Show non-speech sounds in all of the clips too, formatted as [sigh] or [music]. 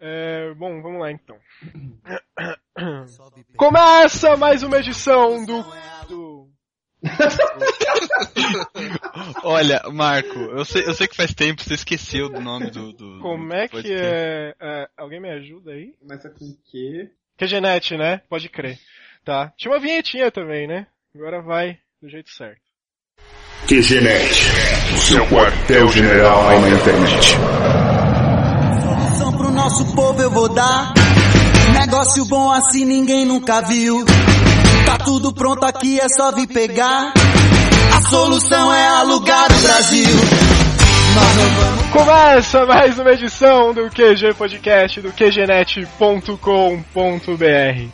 É, bom, vamos lá então. Começa mais uma edição do. do... [laughs] Olha, Marco, eu sei, eu sei que faz tempo você esqueceu do nome do. do Como é que é, é, Alguém me ajuda aí? Começa com o quê? Que é Genete, né? Pode crer. Tá. Tinha uma vinhetinha também, né? Agora vai do jeito certo. QGNet, o seu quartel-general na internet. Nosso povo eu vou dar. Negócio bom assim ninguém nunca viu. Tá tudo pronto aqui, é só vir pegar. A solução é alugar o Brasil. Começa mais uma edição do QG Podcast do QGNet.com.br.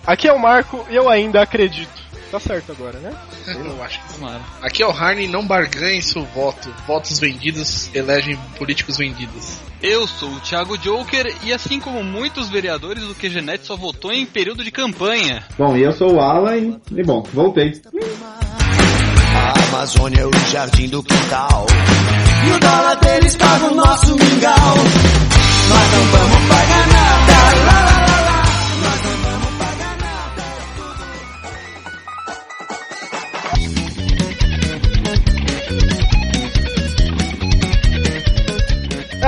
Aqui é o Marco e eu ainda acredito. Tá certo agora, né? Eu acho que Tomara. Aqui é o Harney, não barganhe seu voto. Votos vendidos elegem políticos vendidos. Eu sou o Thiago Joker e assim como muitos vereadores, o QGNet só votou em período de campanha. Bom, e eu sou o Alan e, bom, voltei. A Amazônia é o jardim do quintal. E o dólar deles paga o nosso mingau. Nós não vamos pagar nada. Lá, lá,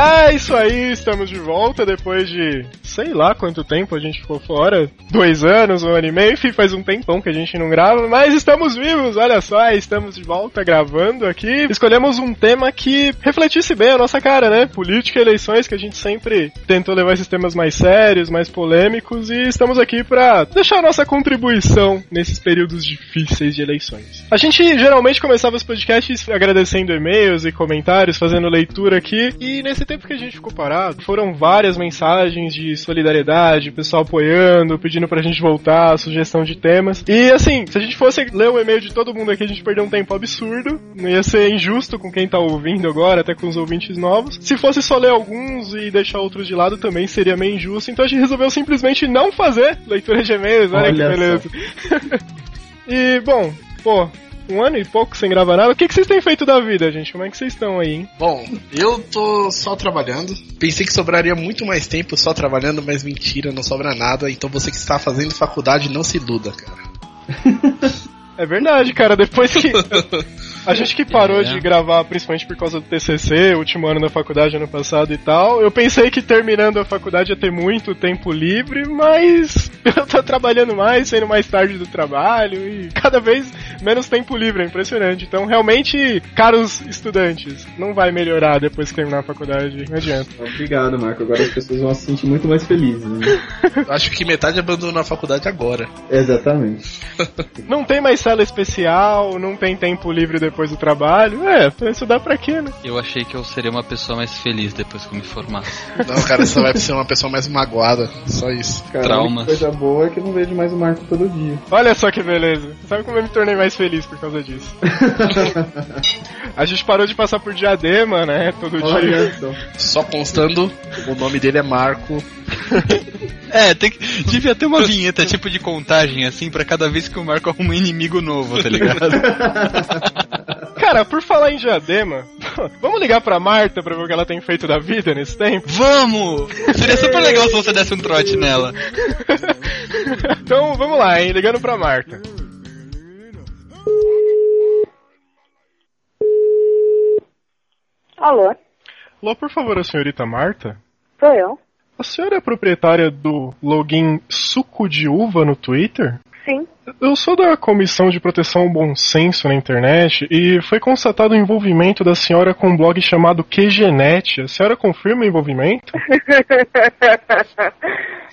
É isso aí, estamos de volta depois de sei lá quanto tempo a gente ficou fora. Dois anos, um ano e meio, enfim, faz um tempão que a gente não grava, mas estamos vivos, olha só, estamos de volta gravando aqui. Escolhemos um tema que refletisse bem a nossa cara, né? Política e eleições, que a gente sempre tentou levar esses temas mais sérios, mais polêmicos, e estamos aqui para deixar a nossa contribuição nesses períodos difíceis de eleições. A gente geralmente começava os podcasts agradecendo e-mails e comentários, fazendo leitura aqui, e nesse tempo que a gente ficou parado, foram várias mensagens de solidariedade, pessoal apoiando, pedindo pra gente voltar, sugestão de temas. E assim, se a gente fosse ler o e-mail de todo mundo aqui, a gente perdeu um tempo absurdo, não ia ser injusto com quem tá ouvindo agora, até com os ouvintes novos. Se fosse só ler alguns e deixar outros de lado, também seria meio injusto, então a gente resolveu simplesmente não fazer leitura de e-mails, olha, que Olha beleza. [laughs] e, bom, pô, um ano e pouco sem gravar nada. O que, que vocês têm feito da vida, gente? Como é que vocês estão aí, hein? Bom, eu tô só trabalhando. Pensei que sobraria muito mais tempo só trabalhando, mas mentira, não sobra nada. Então você que está fazendo faculdade, não se iluda, cara. [laughs] É verdade, cara. Depois que. [laughs] A gente que parou É. de gravar, principalmente por causa do TCC, último ano da faculdade ano passado e tal, eu pensei que terminando a faculdade ia ter muito tempo livre, mas [laughs] eu tô trabalhando mais, saindo mais tarde do trabalho e cada vez menos tempo livre, é impressionante. Então, realmente, caros estudantes, não vai melhorar depois que terminar a faculdade, não adianta. [laughs] Obrigado, Marco. Agora as pessoas vão se sentir muito mais felizes. Né? [laughs] Acho que metade abandonou a faculdade agora. Exatamente. Não tem mais sala especial, não tem tempo livre depois do trabalho. É, isso dá pra quê, né? Eu achei que eu seria uma pessoa mais feliz depois que eu me formasse. [laughs] Não, cara, você vai ser uma pessoa mais magoada. Só isso. Cara, Traumas. coisa boa é que eu não vejo mais o Marco todo dia. Olha só que beleza. Sabe como eu me tornei mais feliz por causa disso? [laughs] A gente parou de passar por diadema, né? Todo dia. Olha só. Só constando, o nome dele é Marco. [laughs] É, tem que, devia ter uma vinheta tipo de contagem assim pra cada vez que o Marco arruma um inimigo novo, tá ligado? Cara, por falar em diadema, [laughs] vamos ligar pra Marta pra ver o que ela tem feito da vida nesse tempo? Vamos! Seria super legal se você desse um trote nela. [laughs] então vamos lá, hein? Ligando pra Marta. Alô, Alô, por favor, a senhorita Marta? sou eu. A senhora é proprietária do login Suco de Uva no Twitter? Sim. Eu sou da Comissão de Proteção ao Bom Senso na internet e foi constatado o envolvimento da senhora com um blog chamado QGNet. A senhora confirma o envolvimento? [laughs]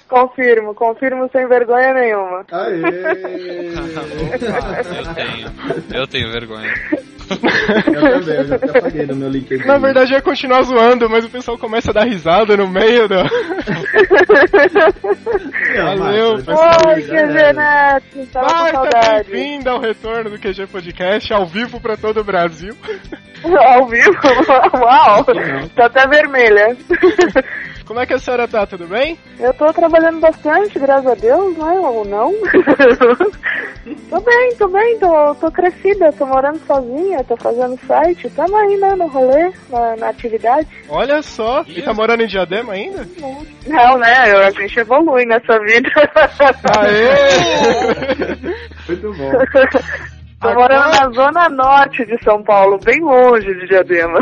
confirmo, confirmo sem vergonha nenhuma. Aê! [laughs] eu tenho. Eu tenho vergonha. Eu também, eu já até apaguei no meu LinkedIn. Na verdade eu ia continuar zoando, mas o pessoal começa a dar risada no meio da. [laughs] Não, Valeu, pessoal. Oi, tava Marta, saudade. bem-vinda ao retorno do QG Podcast, ao vivo pra todo o Brasil. [laughs] Ao vivo? [laughs] Uau, tá até vermelha. Como é que a senhora tá? Tudo bem? Eu tô trabalhando bastante, graças a Deus, né? Ou não? tô bem, tô bem, tô, tô crescida, tô morando sozinha, tô fazendo site, tamo aí, né, no rolê, na, na atividade. Olha só. E tá morando em Diadema ainda? Não, né? eu- A gente evolui nessa vida. Aê! [laughs] Muito bom. [laughs] Tô morando na zona norte de São Paulo, bem longe de Diadema.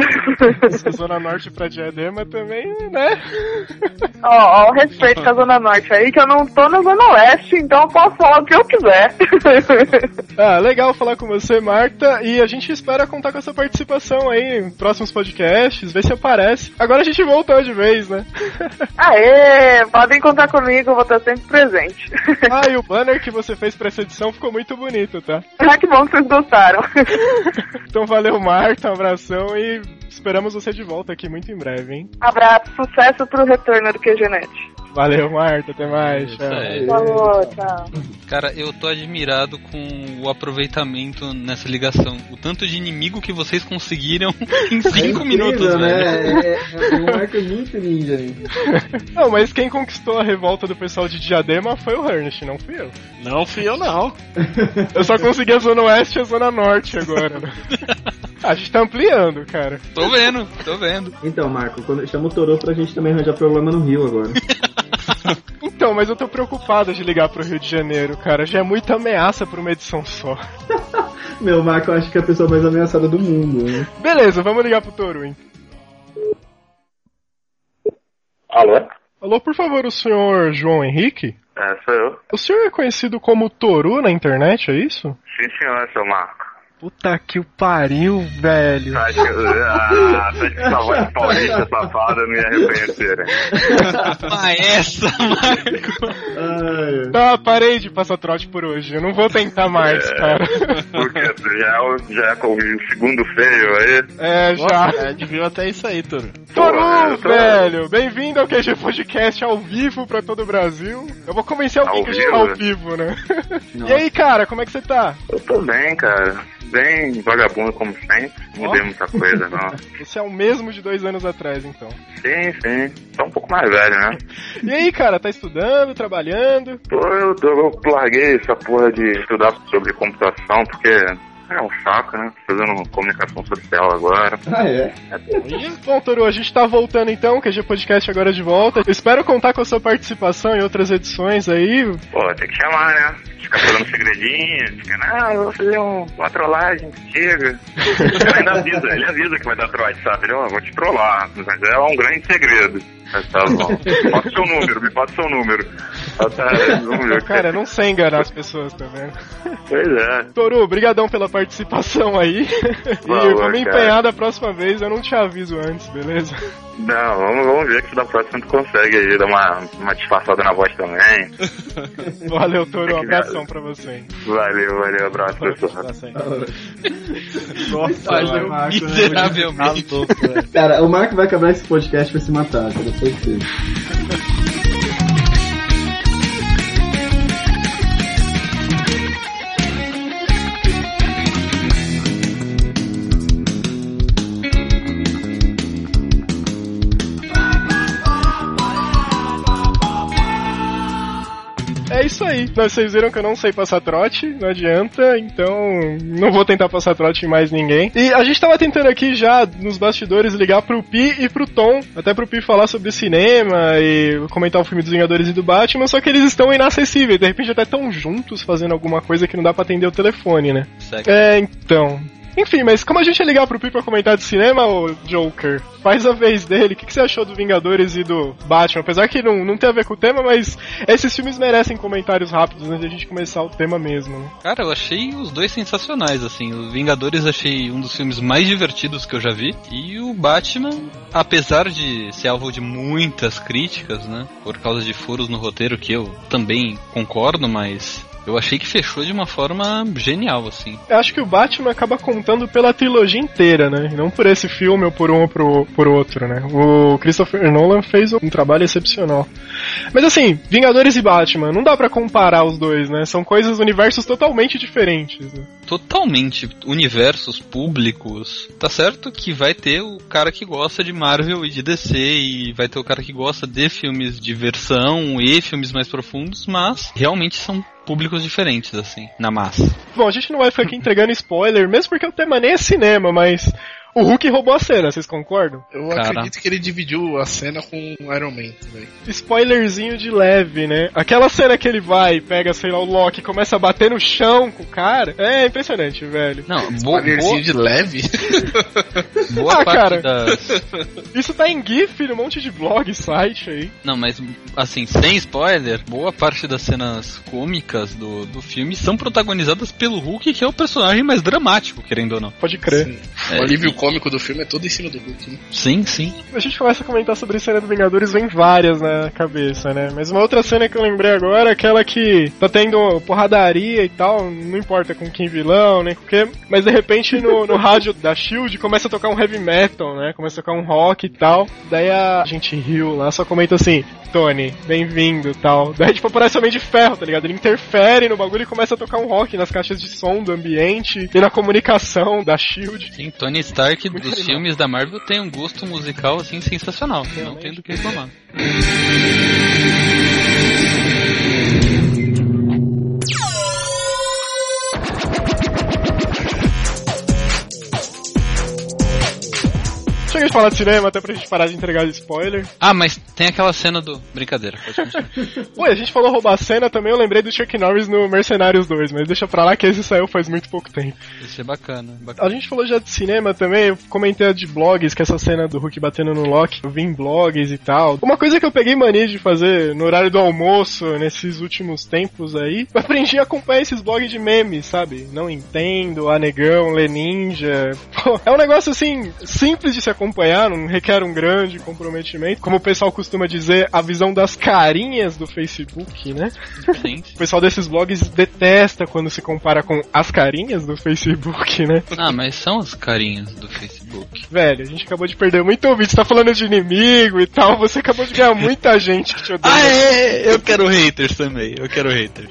Zona Norte pra Diadema também, né? Ó, ó, o respeito com a zona norte aí, que eu não tô na zona oeste, então eu posso falar o que eu quiser. [laughs] Ah, legal falar com você, Marta. E a gente espera contar com essa participação aí em próximos podcasts, ver se aparece. Agora a gente voltou de vez, né? [laughs] Aê, podem contar comigo, eu vou estar sempre presente. Ah, e o banner que você fez pra essa edição ficou muito bonito, tá? ah, que bom vocês gostaram. [laughs] Então valeu, Marta, um abração e esperamos você de volta aqui muito em breve, hein? Abraço, sucesso pro retorno do QGNet. Valeu, Marta, até mais. Isso tchau. aí. Falou, tchau. Cara, eu tô admirado com o aproveitamento nessa ligação. O tanto de inimigo que vocês conseguiram [laughs] em 5 É incrível, minutos, né? velho. É, é, é um arco muito ninja. hein? [laughs] Não, mas quem conquistou a revolta do pessoal de Diadema foi o Hurnish, não fui eu. Não fui eu, não. Eu só consegui a Zona Oeste e a Zona Norte agora? [laughs] A gente tá ampliando, cara. Tô vendo, tô vendo. Então, Marco, quando chama o Toro pra gente também arranjar problema no Rio agora. [laughs] Então, mas eu tô preocupado de ligar pro Rio de Janeiro, cara. Já é muita ameaça pra uma edição só. [laughs] Meu, Marco, eu acho que é a pessoa mais ameaçada do mundo. Né? Beleza, vamos ligar pro Toru, hein? Alô? Alô, por favor, o senhor João Henrique? É, sou eu. O senhor é conhecido como Toru na internet, é isso? Sim, senhor, seu Marco. Puta que o pariu, velho. Ah, acho que essa voz paulista safada não ia reconhecer, né? [laughs] Maestra, Marco. Ai, Tá, parei de passar trote por hoje. Eu não vou tentar mais, É. cara. Porque já é, já é com o segundo feio aí. É, já. Nossa, adivinhou até isso aí, Toro. Porra, eu tô- velho, bem-vindo ao QG Podcast ao vivo pra todo o Brasil. Eu vou convencer alguém Ao que a gente tá vivo? ao vivo, né? Nossa. E aí, cara, como é que você tá? Eu tô bem, cara. Bem vagabundo como sempre. Não mudei muita coisa, não. [laughs] Você é o mesmo de dois anos atrás, então. Sim, sim. Tô um pouco mais velho, né? [laughs] E aí, cara, tá estudando, trabalhando? Tô, eu, tô- eu larguei essa porra de estudar sobre computação porque é um saco, né? Fazendo comunicação social agora. Ah, é? Bom, Toru, a gente tá voltando então, o QG Podcast agora de volta. Eu espero contar com a sua participação em outras edições aí. Pô, tem que chamar, né? Ficar falando segredinho, fica, não, eu vou fazer um, uma trollagem, chega. Ele ainda avisa, ele avisa que vai dar trote, sabe? Ele, ó, vou te trollar, mas é um grande segredo. Mas tá bom. Bota o seu número, me bota o seu número. Ver. Cara, eu não sei enganar as pessoas, vendo? Pois é. Toru, brigadão pela participação aí. [laughs] e Valor, vou me empenhar da próxima vez, eu não te aviso antes, beleza? Não, vamos, vamos ver que da próxima tu consegue aí dar uma, uma disfarçada na voz também. [laughs] Valeu, Toru, um abração pra você. hein? Valeu, valeu, abraço, pessoal. [laughs] Nossa, Falhou Marco, né? miseravelmente. Cara, o Marco vai acabar esse podcast pra se matar, cara, certeza. É aí. Mas Vocês viram que eu não sei passar trote, não adianta, então não vou tentar passar trote em mais ninguém. E a gente tava tentando aqui já nos bastidores ligar pro Pi e pro Tom, até pro Pi falar sobre cinema e comentar o filme dos Vingadores e do Batman, só que eles estão inacessíveis, de repente até tão juntos fazendo alguma coisa que não dá pra atender o telefone, né? Segue. É, então. Enfim, mas como a gente ia ligar pro Pi pra comentar de cinema, ô Joker, faz a vez dele. O que, que você achou do Vingadores e do Batman? Apesar que não, não tem a ver com o tema, mas esses filmes merecem comentários rápidos antes de a gente começar o tema mesmo, né? Cara, eu achei os dois sensacionais, assim. O Vingadores achei um dos filmes mais divertidos que eu já vi. E o Batman, apesar de ser alvo de muitas críticas, né? Por causa de furos no roteiro, que eu também concordo, mas eu achei que fechou de uma forma genial, assim. Eu acho que o Batman acaba contando pela trilogia inteira, né? E não por esse filme ou por um ou por, por outro, né? O Christopher Nolan fez um trabalho excepcional. Mas assim, Vingadores e Batman, não dá pra comparar os dois, né? São coisas, universos totalmente diferentes. Né? Totalmente. Universos, públicos. Tá certo que vai ter o cara que gosta de Marvel e de DC, e vai ter o cara que gosta de filmes de versão e filmes mais profundos, mas realmente são públicos diferentes, assim, na massa. Bom, a gente não vai ficar aqui entregando spoiler, mesmo porque o tema nem é cinema, mas o Hulk roubou a cena, vocês concordam? Eu Cara. acredito que ele dividiu a cena com o Iron Man também. Spoilerzinho de leve, né? Aquela cena que ele vai, pega, sei lá, o Loki, começa a bater no chão com o cara. É impressionante, velho. Não, boa, Spoilerzinho boa, de leve. [laughs] boa Ah, parte cara. das. Isso tá em GIF, num monte de blog, site aí. Não, mas assim, sem spoiler, boa parte das cenas cômicas do, do filme são protagonizadas pelo Hulk, que é o personagem mais dramático, querendo ou não. Pode crer. Sim. É, o alívio cômico do filme é todo em cima do Hulk. Né? Sim, sim. A gente começa a comentar sobre a cena do Vingadores, vem várias na cabeça, né? Mas uma outra cena que eu lembrei agora é aquela que tá tendo porradaria e tal, não importa com quem vilão, nem com quê, mas de repente no, no [laughs] rádio da Shield começa a tocar um heavy metal, né? Começa a tocar um rock e tal. Daí a gente riu lá, só comenta assim, Tony, bem-vindo e tal. Daí tipo aparece o Homem de Ferro, tá ligado? Ele interfere no bagulho e começa a tocar um rock nas caixas de som do ambiente e na comunicação da Shield. Sim, Tony Stark Muito dos animal. filmes da Marvel tem um gosto musical assim sensacional. Não tem do que reclamar. Chega de falar de cinema até pra gente parar de entregar de spoiler. Ah, mas tem aquela cena do. Brincadeira, pode continuar. [laughs] Ué, a gente falou roubar cena também, eu lembrei do Chuck Norris no Mercenários 2, mas deixa pra lá que esse saiu faz muito pouco tempo. Isso é bacana. bacana. A gente falou já de cinema também, eu comentei a de blogs, que essa cena do Hulk batendo no Loki, eu vi em blogs e tal. Uma coisa que eu peguei mania de fazer no horário do almoço, nesses últimos tempos aí, eu aprendi a acompanhar esses blogs de memes, sabe? Não entendo, Anegão, Leninja. Pô, [laughs] é um negócio assim, simples de se acompanhar, não requer um grande comprometimento. Como o pessoal costuma dizer, a visão das carinhas do Facebook, né? Sim. O pessoal desses blogs detesta quando se compara com as carinhas do Facebook, né? Ah, mas são as carinhas do Facebook. Velho, a gente acabou de perder muito ouvinte. Você tá falando de inimigo e tal, você acabou de ganhar muita gente que te odeia. Ah, é! Eu quero haters também, eu quero haters.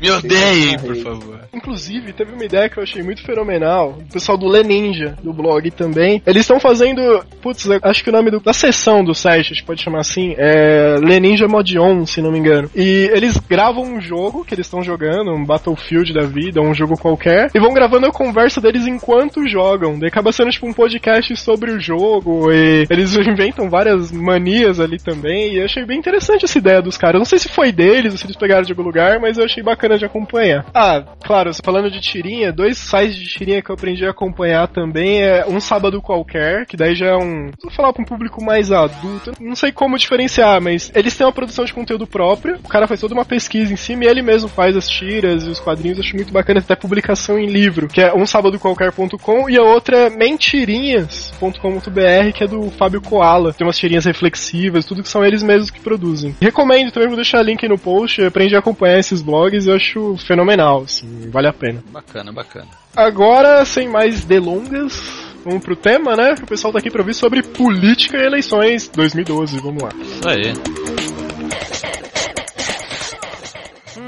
Me odeiem, por favor. Inclusive, teve uma ideia que eu achei muito fenomenal. O pessoal do Leninja, do blog também. Eles estão fazendo. Putz, acho que o nome do- da seção do site, a gente pode chamar assim, é Leninja Mod On, se não me engano. E eles gravam um jogo que eles estão jogando, um Battlefield da vida, um jogo qualquer, e vão gravando a conversa deles enquanto jogam. Daí acaba sendo tipo um podcast sobre o jogo, e eles [laughs] inventam várias manias ali também, e eu achei bem interessante essa ideia dos caras. Não sei se foi deles ou se eles pegaram de algum lugar, mas eu achei bacana de acompanhar. Ah, claro, falando de tirinha, dois sites de tirinha que eu aprendi a acompanhar também é um sábado qualquer, que daí já é um. Vou falar pra um público mais adulto, não sei como diferenciar, mas eles têm uma produção de conteúdo própria, o cara faz toda uma pesquisa em cima e ele mesmo faz as tiras e os quadrinhos, eu acho muito bacana, até publicação em livro, que é um sábado qualquer.com e a outra é mentirinhas.com.br, que é do Fábio Koala. Tem umas tirinhas reflexivas, tudo que são eles mesmos que produzem. Recomendo também, vou deixar link no post, eu aprendi a acompanhar esses blogs, eu acho fenomenal, assim, vale a pena. Bacana, bacana. Agora, sem mais delongas, vamos pro tema, né? Que o pessoal tá aqui pra ouvir sobre política e eleições 2012, vamos lá. Isso aí.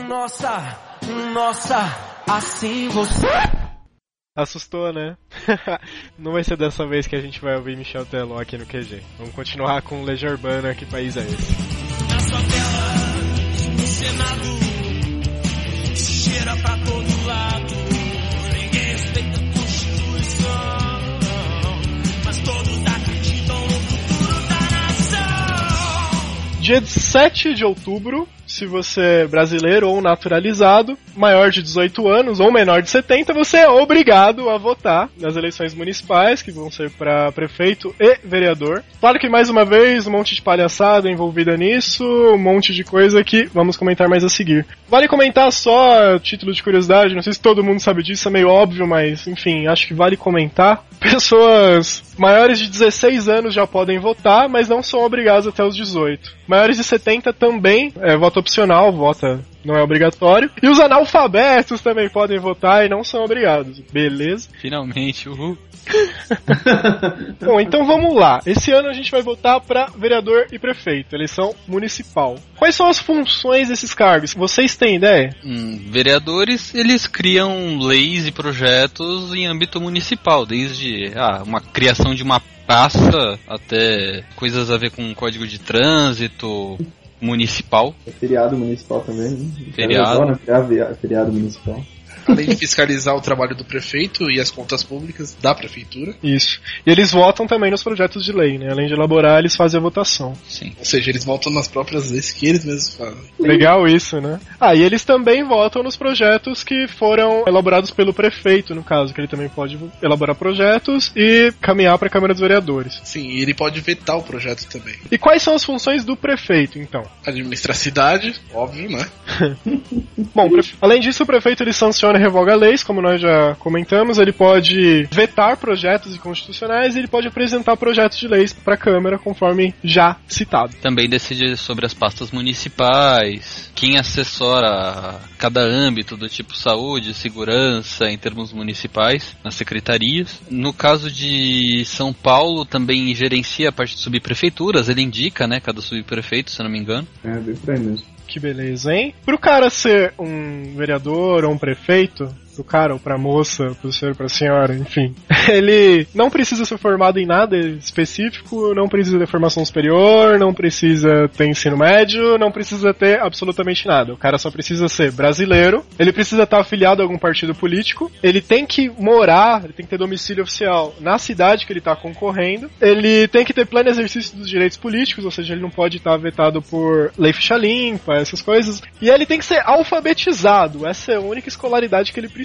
Nossa, nossa, assim você. Assustou, né? [laughs] Não vai ser dessa vez que a gente vai ouvir Michel Teló aqui no QG. Vamos continuar com Legião Urbana, que país é esse? na sua tela, no Senado, cheira pra todo lado. Ninguém respeita a Constituição, mas todos acreditam no futuro da nação. Dia 7 de outubro, se você é brasileiro ou naturalizado, maior de 18 anos ou menor de 70, você é obrigado a votar nas eleições municipais, que vão ser para prefeito e vereador. Claro que mais uma vez, um monte de palhaçada envolvida nisso, um monte de coisa que vamos comentar mais a seguir. Vale comentar só, título de curiosidade, não sei se todo mundo sabe disso, é meio óbvio, mas enfim, acho que vale comentar. [laughs] Pessoas maiores de 16 anos já podem votar, mas não são obrigados até os 18. Maiores de 70 também é voto opcional, vota não é obrigatório. E os analfabetos também podem votar e não são obrigados. Beleza? Finalmente, uhul. [laughs] Bom, então vamos lá. Esse ano a gente vai votar para vereador e prefeito, eleição municipal. Quais são as funções desses cargos? Vocês têm ideia? Hum, vereadores, eles criam leis e projetos em âmbito municipal, desde ah, uma criação de uma praça até coisas a ver com código de trânsito municipal. É feriado municipal também, né? Feriado. Adora criar feriado municipal. Além de fiscalizar o trabalho do prefeito e as contas públicas da prefeitura. Isso. E eles votam também nos projetos de lei, né? Além de elaborar, eles fazem a votação. Sim. Ou seja, eles votam nas próprias leis que eles mesmos fazem. Legal isso, né? Ah, e eles também votam nos projetos que foram elaborados pelo prefeito, no caso, que ele também pode elaborar projetos e caminhar para a Câmara dos Vereadores. Sim, e ele pode vetar o projeto também. E quais são as funções do prefeito, então? Administrar a cidade, óbvio, né? [laughs] Bom, além disso, o prefeito ele sanciona e revoga leis, como nós já comentamos, ele pode vetar projetos inconstitucionais e ele pode apresentar projetos de leis para a Câmara, conforme já citado. Também decide sobre as pastas municipais, quem assessora cada âmbito do tipo saúde, segurança em termos municipais, nas secretarias. No caso de São Paulo, também gerencia a parte de subprefeituras, ele indica, né, cada subprefeito, se eu não me engano. É, bem por aí mesmo. Que beleza, hein? Pro cara ser um vereador ou um prefeito, pro cara ou pra moça, pro senhor, pra senhora, enfim, [laughs] ele não precisa ser formado em nada específico, não precisa ter formação superior, não precisa ter ensino médio, não precisa ter absolutamente nada. O cara só precisa ser brasileiro, ele precisa estar afiliado a algum partido político, ele tem que morar, ele tem que ter domicílio oficial na cidade que ele tá concorrendo, ele tem que ter pleno exercício dos direitos políticos, ou seja, ele não pode estar vetado por lei ficha limpa, essas coisas, e ele tem que ser alfabetizado, essa é a única escolaridade que ele precisa.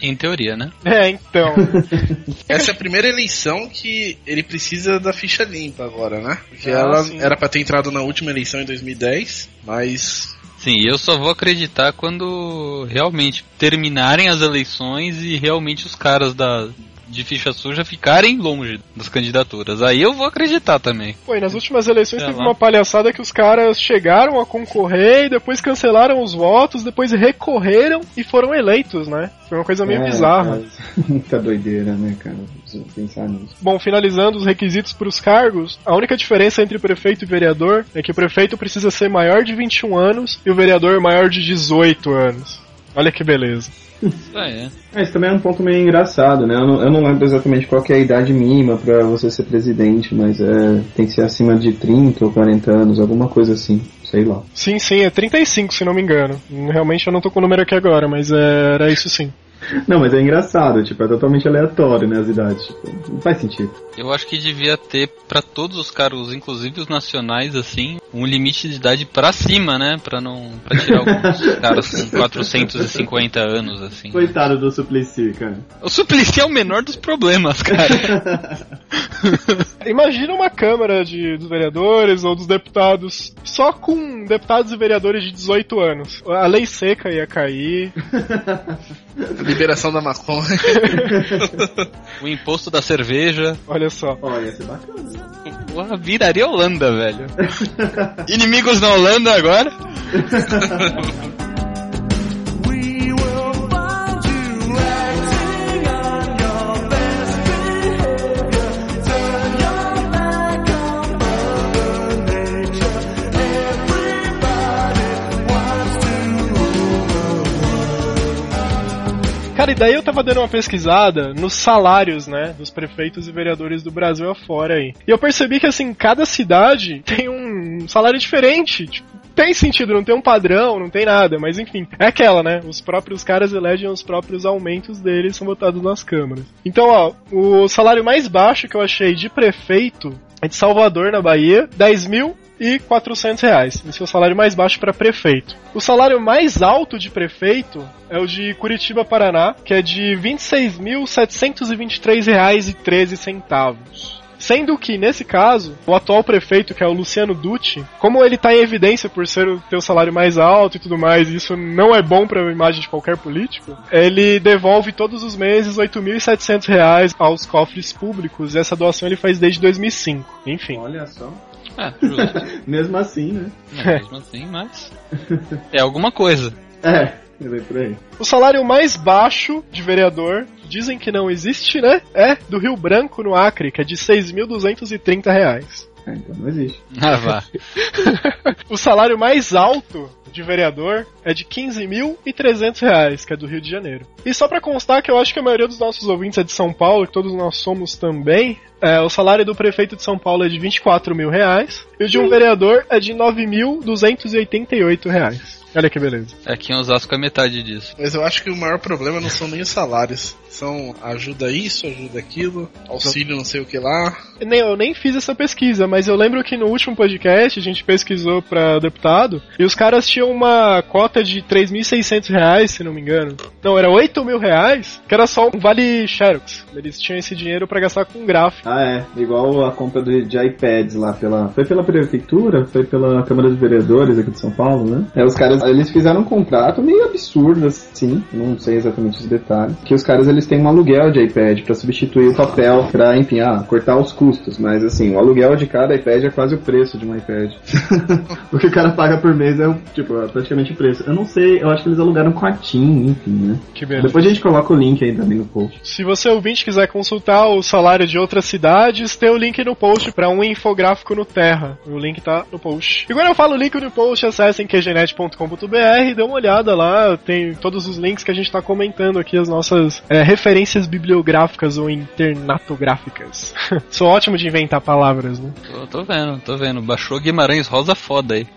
Em teoria, né? É, então. [laughs] Essa é a primeira eleição que ele precisa da ficha limpa agora, né? Porque Ah, ela sim. era pra ter entrado na última eleição em 2010, mas Sim, eu só vou acreditar quando realmente terminarem as eleições e realmente os caras da de ficha suja ficarem longe das candidaturas. Aí eu vou acreditar também. Pô, e nas últimas eleições Sei teve lá. uma palhaçada que os caras chegaram a concorrer e depois cancelaram os votos, depois recorreram e foram eleitos, né? Foi uma coisa meio É, bizarra. cara, [laughs] Muita doideira, né, cara? Preciso pensar nisso. Bom, finalizando os requisitos para os cargos, a única diferença entre prefeito e vereador é que o prefeito precisa ser maior de 21 anos e o vereador maior de 18 anos. Olha que beleza. [laughs] Ah, é. É, isso também é um ponto meio engraçado, né? Eu não, eu não lembro exatamente qual que é a idade mínima pra você ser presidente, mas é, tem que ser acima de 30 ou 40 anos, alguma coisa assim, sei lá. Sim, sim, é 35 se não me engano. Realmente eu não tô com o número aqui agora, mas é, era isso sim. Não, mas é engraçado, tipo, é totalmente aleatório, né, as idades, tipo, não faz sentido. Eu acho que devia ter pra todos os cargos, inclusive os nacionais, assim, um limite de idade pra cima, né? Pra não pra tirar alguns [laughs] caras com 450 anos, assim. Coitado do Suplicy, cara. O Suplicy é o menor dos problemas, cara. [laughs] [laughs] Imagina uma Câmara de, dos Vereadores ou dos deputados só com deputados e vereadores de 18 anos. A lei seca ia cair. Liberação da maconha. [laughs] o imposto da cerveja. Olha só. Ó, ia ser bacana. Porra, viraria Holanda, velho. Inimigos na Holanda agora? [laughs] Cara, e daí eu tava dando uma pesquisada nos salários, né, dos prefeitos e vereadores do Brasil afora aí. E eu percebi que, assim, cada cidade [laughs] tem um salário diferente. Tipo, tem sentido, não tem um padrão, não tem nada, mas enfim, é aquela, né? Os próprios caras elegem os próprios aumentos deles, são votados nas câmaras. Então, ó, o salário mais baixo que eu achei de prefeito é de Salvador, na Bahia, 10 mil e 400 reais. Esse é o salário mais baixo para prefeito. O salário mais alto de prefeito é o de Curitiba, Paraná, que é de R$ 26.723 reais 13 centavos. Sendo que, nesse caso, o atual prefeito, que é o Luciano Dutti, como ele tá em evidência por ser o ter o salário mais alto e tudo mais, e isso não é bom para a imagem de qualquer político, ele devolve todos os meses 8.700 reais aos cofres públicos, e essa doação ele faz desde 2005. Enfim. Olha só. É. [laughs] Mesmo assim, né? É, mesmo assim, mas. É alguma coisa. É, ele por aí. O salário mais baixo de vereador, dizem que não existe, né? É do Rio Branco, no Acre, que é de 6.230 reais. É, então não existe. Ah, vá. [laughs] O salário mais alto de vereador é de 15.300 reais, que é do Rio de Janeiro. E só pra constar que eu acho que a maioria dos nossos ouvintes é de São Paulo, que todos nós somos também, é, o salário do prefeito de São Paulo é de 24 mil reais, e o de um vereador é de 9.288 reais. Olha que beleza. Aqui em Osasco é metade disso. Mas eu acho que o maior problema não são nem os salários. São ajuda isso, ajuda aquilo, auxílio não sei o que lá. Nem, eu nem fiz essa pesquisa, mas eu lembro que no último podcast a gente pesquisou pra deputado e os caras tinham uma cota de 3.600 reais, se não me engano. Não, era 8 mil reais, que era só um vale Xerox. Eles tinham esse dinheiro pra gastar com gráfico. Ah, é. Igual a compra de, de iPads lá pela. Foi pela prefeitura? Foi pela Câmara dos Vereadores aqui de São Paulo, né? É, os caras, eles fizeram um contrato meio absurdo, assim, não sei exatamente os detalhes. Que os caras eles têm um aluguel de iPad pra substituir o papel, pra, enfim, ah, cortar os custos. Mas assim, o aluguel de cada iPad é quase o preço de um iPad. [laughs] o que o cara paga por mês é, tipo, é praticamente o preço. Eu não sei, eu acho que eles alugaram um quartinho, enfim, né? Que beleza. Depois a gente coloca o link aí também no post. Se você ouvinte quiser consultar o salário de outras cidades, tem o link no post pra um infográfico no Terra. O link tá no post. E quando eu falo link no post, acessem qgenet.com.br e dê uma olhada lá. Tem todos os links que a gente tá comentando aqui, as nossas é, referências bibliográficas ou internatográficas. [laughs] Sou ótimo de inventar palavras, né? Tô, tô vendo, tô vendo. Baixou Guimarães Rosa foda aí. [laughs]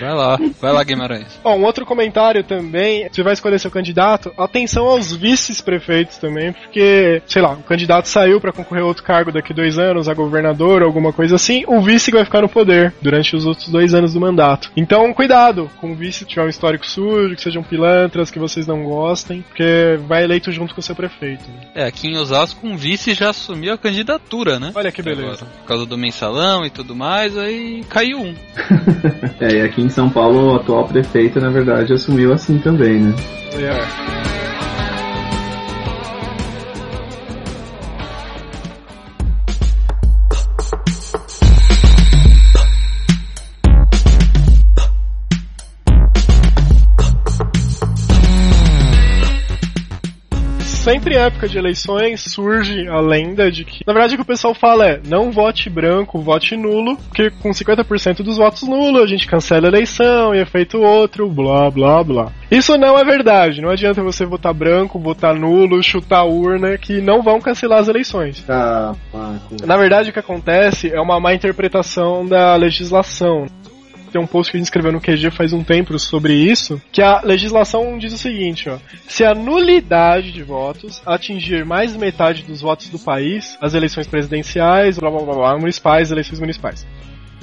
Vai lá, vai lá, Guimarães. Ó, um outro comentário também, você vai escolher seu candidato, atenção aos vice-prefeitos também, porque, sei lá, o candidato saiu pra concorrer a outro cargo daqui dois anos, a governador, alguma coisa assim, o vice vai ficar no poder durante os outros dois anos do mandato. Então, cuidado com o vice tiver um histórico sujo, que sejam pilantras, que vocês não gostem, porque vai eleito junto com o seu prefeito. né? É, aqui em Osasco um vice já assumiu a candidatura, né? Olha que beleza. Agora, por causa do mensalão e tudo mais, aí caiu um. [laughs] É, e aqui em São Paulo o atual prefeito, na verdade, assumiu assim também, né? É. Sempre em época de eleições surge a lenda de que, na verdade, o que o pessoal fala é: não vote branco, vote nulo, porque com 50% dos votos nulo a gente cancela a eleição e é feito outro, blá blá blá. Isso não é verdade, não adianta você votar branco, votar nulo, chutar urna, que não vão cancelar as eleições. Ah. Na verdade, o que acontece é uma má interpretação da legislação. Tem um post que a gente escreveu no QG faz um tempo sobre isso, que a legislação diz o seguinte, ó. Se a nulidade de votos atingir mais de metade dos votos do país, as eleições presidenciais, blá blá blá, blá municipais, eleições municipais.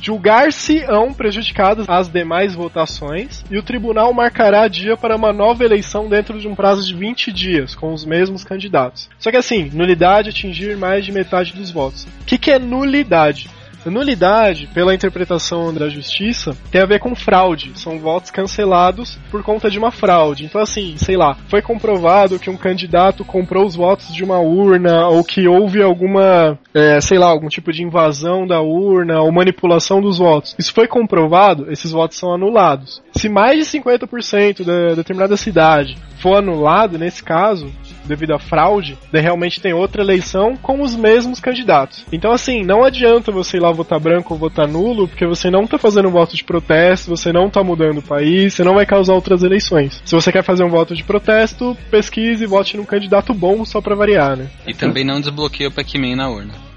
Julgar-se-ão prejudicadas as demais votações e o tribunal marcará dia para uma nova eleição dentro de um prazo de 20 dias, com os mesmos candidatos. Só que assim, nulidade atingir mais de metade dos votos. O que, que é nulidade? Nulidade, pela interpretação da justiça, tem a ver com fraude. São votos cancelados por conta de uma fraude. Então, assim, sei lá, foi comprovado que um candidato comprou os votos de uma urna, ou que houve alguma, é, sei lá, algum tipo de invasão da urna, ou manipulação dos votos. Isso foi comprovado, esses votos são anulados. Se mais de 50% da determinada cidade for anulado, nesse caso, devido à fraude, daí realmente tem outra eleição com os mesmos candidatos. Então, assim, não adianta você ir lá votar branco ou votar nulo, porque você não tá fazendo um voto de protesto, você não tá mudando o país, você não vai causar outras eleições. Se você quer fazer um voto de protesto, pesquise e vote num candidato bom só pra variar, né? E também não desbloqueia o Pac-Man na urna.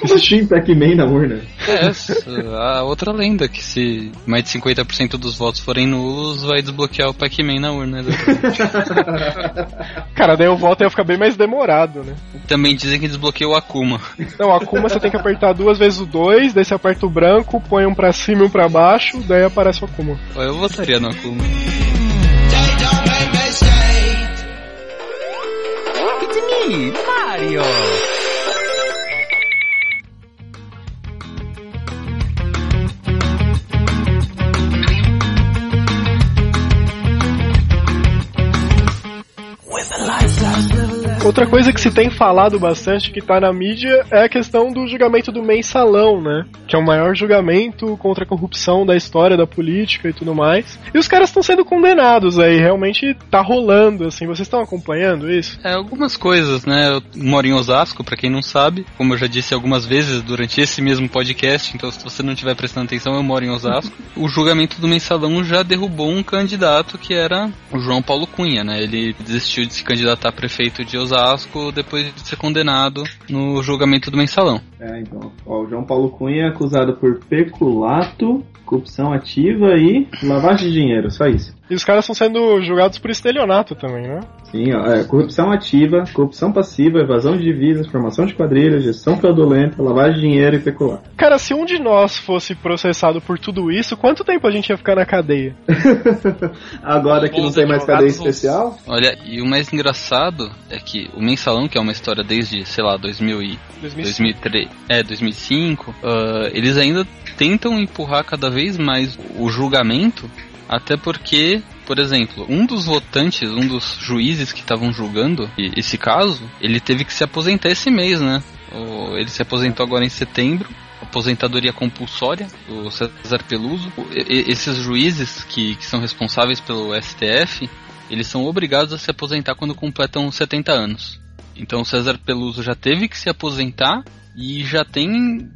Como assim Pac-Man na urna? É, a outra lenda, que se mais de 50% dos votos forem nulos, vai desbloquear o Pac-Man na urna. exatamente. [laughs] Cara, daí o voto ia ficar bem mais demorado, né? Também dizem que desbloqueia o Akuma. Não, a Akuma você tem que apertar duas vezes o 2, daí você aperta o branco, põe um pra cima e um pra baixo, daí aparece o Akuma. Eu votaria no Akuma. It's me, Mario. Outra coisa que se tem falado bastante, que tá na mídia, é a questão do julgamento do mensalão, né? Que é o maior julgamento contra a corrupção da história da política e tudo mais. E os caras estão sendo condenados aí, realmente tá rolando, assim. Vocês estão acompanhando isso? É, algumas coisas, né? Eu moro em Osasco, pra quem não sabe, como eu já disse algumas vezes durante esse mesmo podcast, então se você não estiver prestando atenção, eu moro em Osasco. [laughs] o julgamento do mensalão já derrubou um candidato que era o João Paulo Cunha, né? Ele desistiu de se candidatar a prefeito de Osasco depois de ser condenado no julgamento do mensalão. É, então. Ó, o João Paulo Cunha é acusado por peculato, corrupção ativa e lavagem de dinheiro, só isso. E os caras estão sendo julgados por estelionato também, né? Sim, ó, é, corrupção ativa, corrupção passiva, evasão de divisas, formação de quadrilha, gestão fraudulenta, lavagem de dinheiro e peculato. Cara, se um de nós fosse processado por tudo isso, quanto tempo a gente ia ficar na cadeia? [laughs] Agora que não tem mais cadeia especial? Olha, e o mais engraçado é que o mensalão, que é uma história desde, sei lá, 2000 e 2005. 2003, é, 2005, ah, eles ainda tentam empurrar cada vez mais o julgamento, até porque, por exemplo, um dos votantes, um dos juízes que estavam julgando esse caso, ele teve que se aposentar esse mês, né? Ele se aposentou agora em setembro. Aposentadoria compulsória, o César Peluso. Esses juízes que, que são responsáveis pelo STF, eles são obrigados a se aposentar quando completam 70 anos. Então o César Peluso já teve que se aposentar e já tem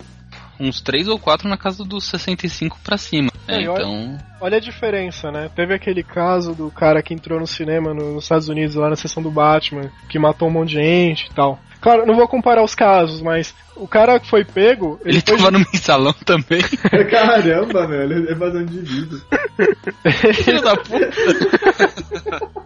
uns 3 ou 4 na casa dos 65 pra cima. É, É, olha- então. Olha a diferença, né? Teve aquele caso do cara que entrou no cinema no- nos Estados Unidos, lá na sessão do Batman, que matou um monte de gente e tal. Claro, não vou comparar os casos, mas o cara que foi pego, ele, Ele foi tava no mensalão também. [laughs] Caramba, velho, ele é evasão de divisa. [laughs] Filho da puta. [laughs]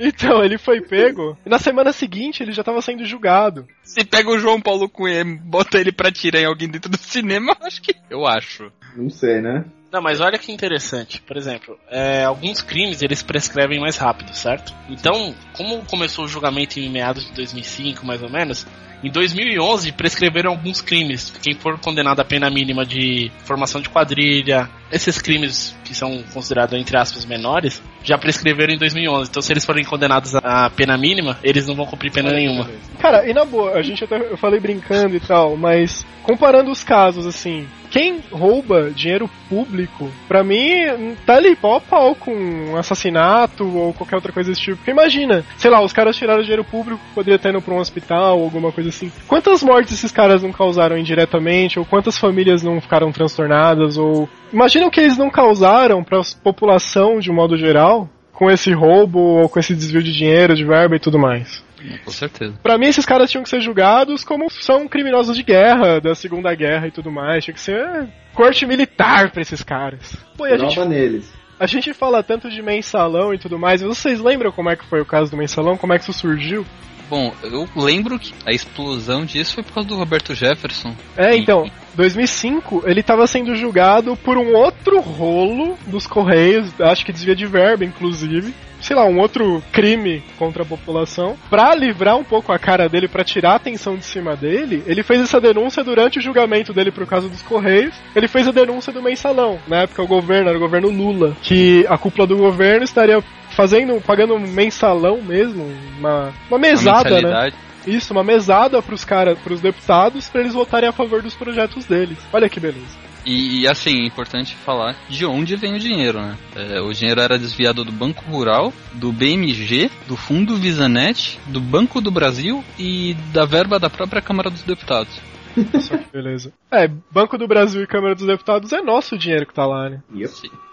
Então, ele foi pego, e na semana seguinte ele já tava sendo julgado. Se pega o João Paulo Cunha e bota ele pra tirar em alguém dentro do cinema, eu acho que. Eu acho. Não sei, né? Não, mas olha que interessante. Por exemplo, é, alguns crimes eles prescrevem mais rápido, certo? Então, como começou o julgamento em meados de 2005, mais ou menos, em 2011 prescreveram alguns crimes. Quem for condenado à pena mínima de formação de quadrilha, esses crimes que são considerados entre aspas menores, já prescreveram em 2011. Então, se eles forem condenados à pena mínima, eles não vão cumprir pena nenhuma. Cara, e na boa, a gente até eu falei brincando e tal, mas comparando os casos assim, quem rouba dinheiro público, pra mim, tá ali pau a pau com um assassinato ou qualquer outra coisa desse tipo. Porque imagina, sei lá, os caras tiraram dinheiro público, poderia estar indo pra um hospital ou alguma coisa assim. Quantas mortes esses caras não causaram indiretamente, ou quantas famílias não ficaram transtornadas, ou. Imagina o que eles não causaram pra população de um modo geral. Com esse roubo ou com esse desvio de dinheiro, de verba e tudo mais. Com certeza. Pra mim, esses caras tinham que ser julgados como são criminosos de guerra, da Segunda Guerra e tudo mais. Tinha que ser corte militar pra esses caras. Pô, e a gente, Prova neles. a gente fala tanto de mensalão e tudo mais. Vocês lembram como é que foi o caso do mensalão? Como é que isso surgiu? Bom, eu lembro que a explosão disso foi por causa do Roberto Jefferson. É, E- então, 2005 ele tava sendo julgado por um outro rolo dos Correios, acho que desvia de verba, inclusive. Sei lá, um outro crime contra a população. Pra livrar um pouco a cara dele, pra tirar a atenção de cima dele, ele fez essa denúncia durante o julgamento dele pro caso dos Correios. Ele fez a denúncia do mensalão. Na época, o governo, era o governo Lula. Que a cúpula do governo estaria fazendo, pagando um mensalão mesmo, uma, uma mesada, né? Isso, uma mesada pros caras, pros deputados, pra eles votarem a favor dos projetos deles. Olha que beleza. E, e, assim, é importante falar de onde vem o dinheiro, né? É, o dinheiro era desviado do Banco Rural, do BMG, do Fundo Visanet, do Banco do Brasil e da verba da própria Câmara dos Deputados. Só [laughs] que beleza. É, Banco do Brasil e Câmara dos Deputados é nosso dinheiro que tá lá, né?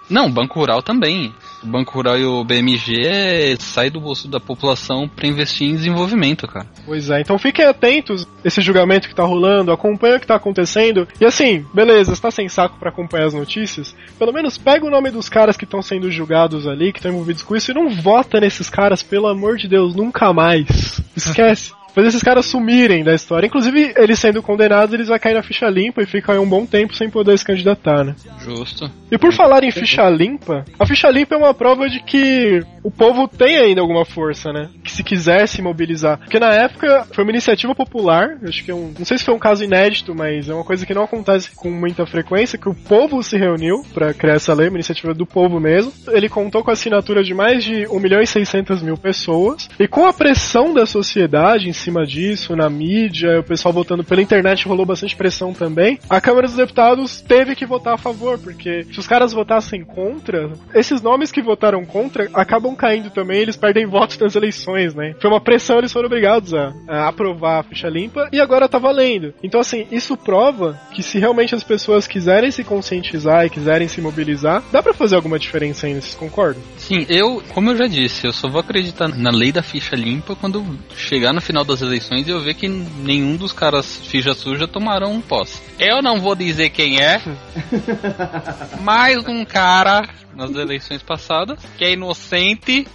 Não, o Banco Rural também. O Banco Rural e o BMG é, sai do bolso da população pra investir em desenvolvimento, cara. Pois é, então fiquem atentos esse julgamento que tá rolando, acompanha o que tá acontecendo. E assim, beleza, está sem saco pra acompanhar as notícias? Pelo menos pega o nome dos caras que estão sendo julgados ali, que estão envolvidos com isso, e não vota nesses caras, pelo amor de Deus, nunca mais. Esquece. Fazer esses caras sumirem da história. Inclusive, eles sendo condenados, eles vão cair na ficha limpa e ficam aí um bom tempo sem poder se candidatar, né? Justo. E por falar em ficha limpa, a ficha limpa é uma prova de que o povo tem ainda alguma força, né? Que se quiser se mobilizar. Porque na época foi uma iniciativa popular, acho que é um. Não sei se foi um caso inédito, mas é uma coisa que não acontece com muita frequência, que o povo se reuniu para criar essa lei, uma iniciativa do povo mesmo. Ele contou com a assinatura de mais de 1 milhão e 600 mil pessoas. E com a pressão da sociedade em cima disso, na mídia, o pessoal votando pela internet rolou bastante pressão também, a Câmara dos Deputados teve que votar a favor, porque se os caras votassem contra, esses nomes que votaram contra acabam caindo também, eles perdem [laughs] votos nas eleições, né? Foi uma pressão, eles foram obrigados a, a aprovar a ficha limpa e agora tá valendo. Então, assim, isso prova que se realmente as pessoas quiserem se conscientizar e quiserem se mobilizar, dá para fazer alguma diferença ainda, vocês concordam? Sim, eu, como eu já disse, eu só vou acreditar na lei da ficha limpa quando chegar no final das eleições e eu ver que nenhum dos caras ficha suja tomaram posse. Eu não vou dizer quem é, [laughs] mais um cara nas eleições passadas, que é inocente,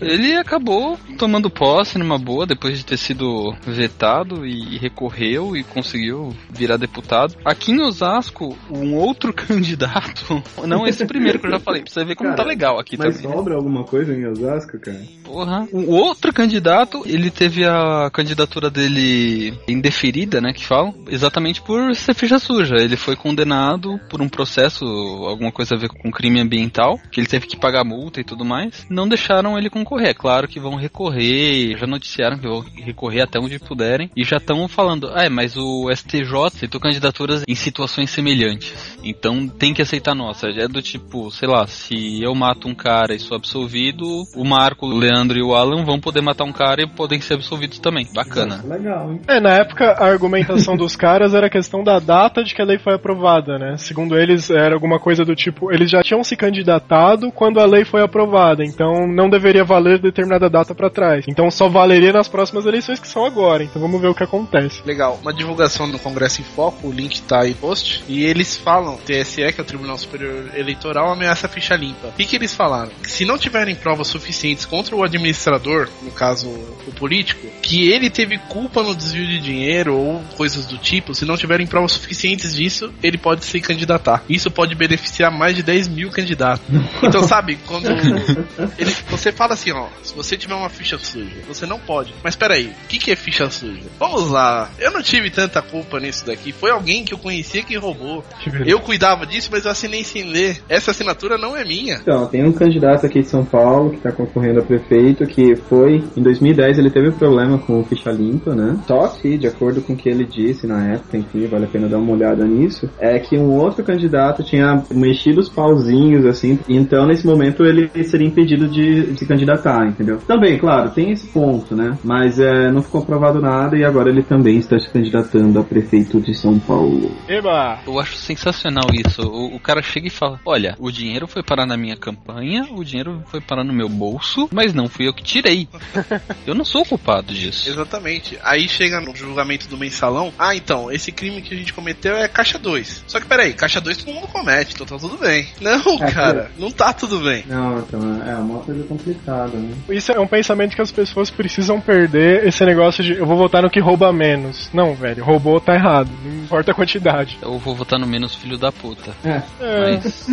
ele acabou tomando posse numa boa depois de ter sido vetado e recorreu e conseguiu virar deputado. Aqui em Osasco, um outro [laughs] candidato, não esse primeiro que eu já falei, pra você ver como Cara, tá legal aqui Mas também. sobra alguma coisa em Osasco, cara? Porra. O outro candidato, ele teve a candidatura dele indeferida, né, que falam, exatamente por ser ficha suja. Ele foi condenado por um processo, alguma coisa a ver com crime ambiental, que ele teve que pagar multa e tudo mais. Não deixaram ele concorrer. É claro que vão recorrer, já noticiaram que vão recorrer até onde puderem e já estão falando, ah, é, mas o STJ aceitou candidaturas em situações semelhantes. Então tem que aceitar nossa. É do tipo, sei lá, se eu mato um cara e sou absolvido, o Marco, o Leandro e o Alan vão poder matar um cara e podem ser absolvidos também. Bacana. Legal, hein? É, na época a argumentação dos caras era a questão da data de que a lei foi aprovada, né? Segundo eles, era alguma coisa do tipo, eles já tinham se candidatado quando a lei foi aprovada, então não deveria valer determinada data pra trás. Então só valeria nas próximas eleições que são agora. Então vamos ver o que acontece. Legal, uma divulgação do Congresso em Foco, o link tá aí post, e eles falam, TSE, que é o Tribunal Superior Eleitoral, ameaça a ficha limpa. O que, que eles falaram? Que se não tiverem provas suficientes contra o administrador, no caso o político, que ele teve culpa no desvio de dinheiro ou coisas do tipo, se não tiverem provas suficientes disso, ele pode se candidatar. Isso pode beneficiar mais de 10 mil candidatos. Então, sabe, quando [laughs] ele, você fala assim, ó, se você tiver uma ficha suja, você não pode. Mas peraí, o que, que é ficha suja? Vamos lá, eu não tive tanta culpa nisso daqui, foi alguém que eu conhecia que roubou. Eu cuidava disso, mas eu assinei sem ler. Essa assinatura não é minha. Então, tem um candidato aqui de São Paulo que está concorrendo a prefeito que foi, em 2010 ele teve problema com o ficha limpa, né? Só que, de acordo com o que ele disse na época, enfim, vale a pena dar uma olhada nisso, é que um outro candidato tinha mexido os pauzinhos, assim, e então nesse momento ele seria impedido de, se candidatar, entendeu? Também, claro, tem esse ponto, né? Mas é, não ficou provado nada e agora ele também está se candidatando a prefeito de São Paulo. Eba! Eu acho sensacional isso. O, o cara chega e fala: Olha, o dinheiro foi parar na minha campanha, o dinheiro foi parar no meu bolso, mas não fui eu que tirei. [laughs] eu não sou o culpado disso. Exatamente. Aí chega no julgamento do mensalão. Ah, então, esse crime que a gente cometeu é caixa 2. Só que peraí, caixa 2 todo mundo comete, então tá tudo bem. Não, É, cara, não tá tudo bem. Não, então é uma coisa complicada, né? Isso é um pensamento que as pessoas precisam perder, esse negócio de eu vou votar no que rouba menos. Não, velho, roubou tá errado, não importa a quantidade. Eu vou votar no menos filho da puta. É. É. Mas.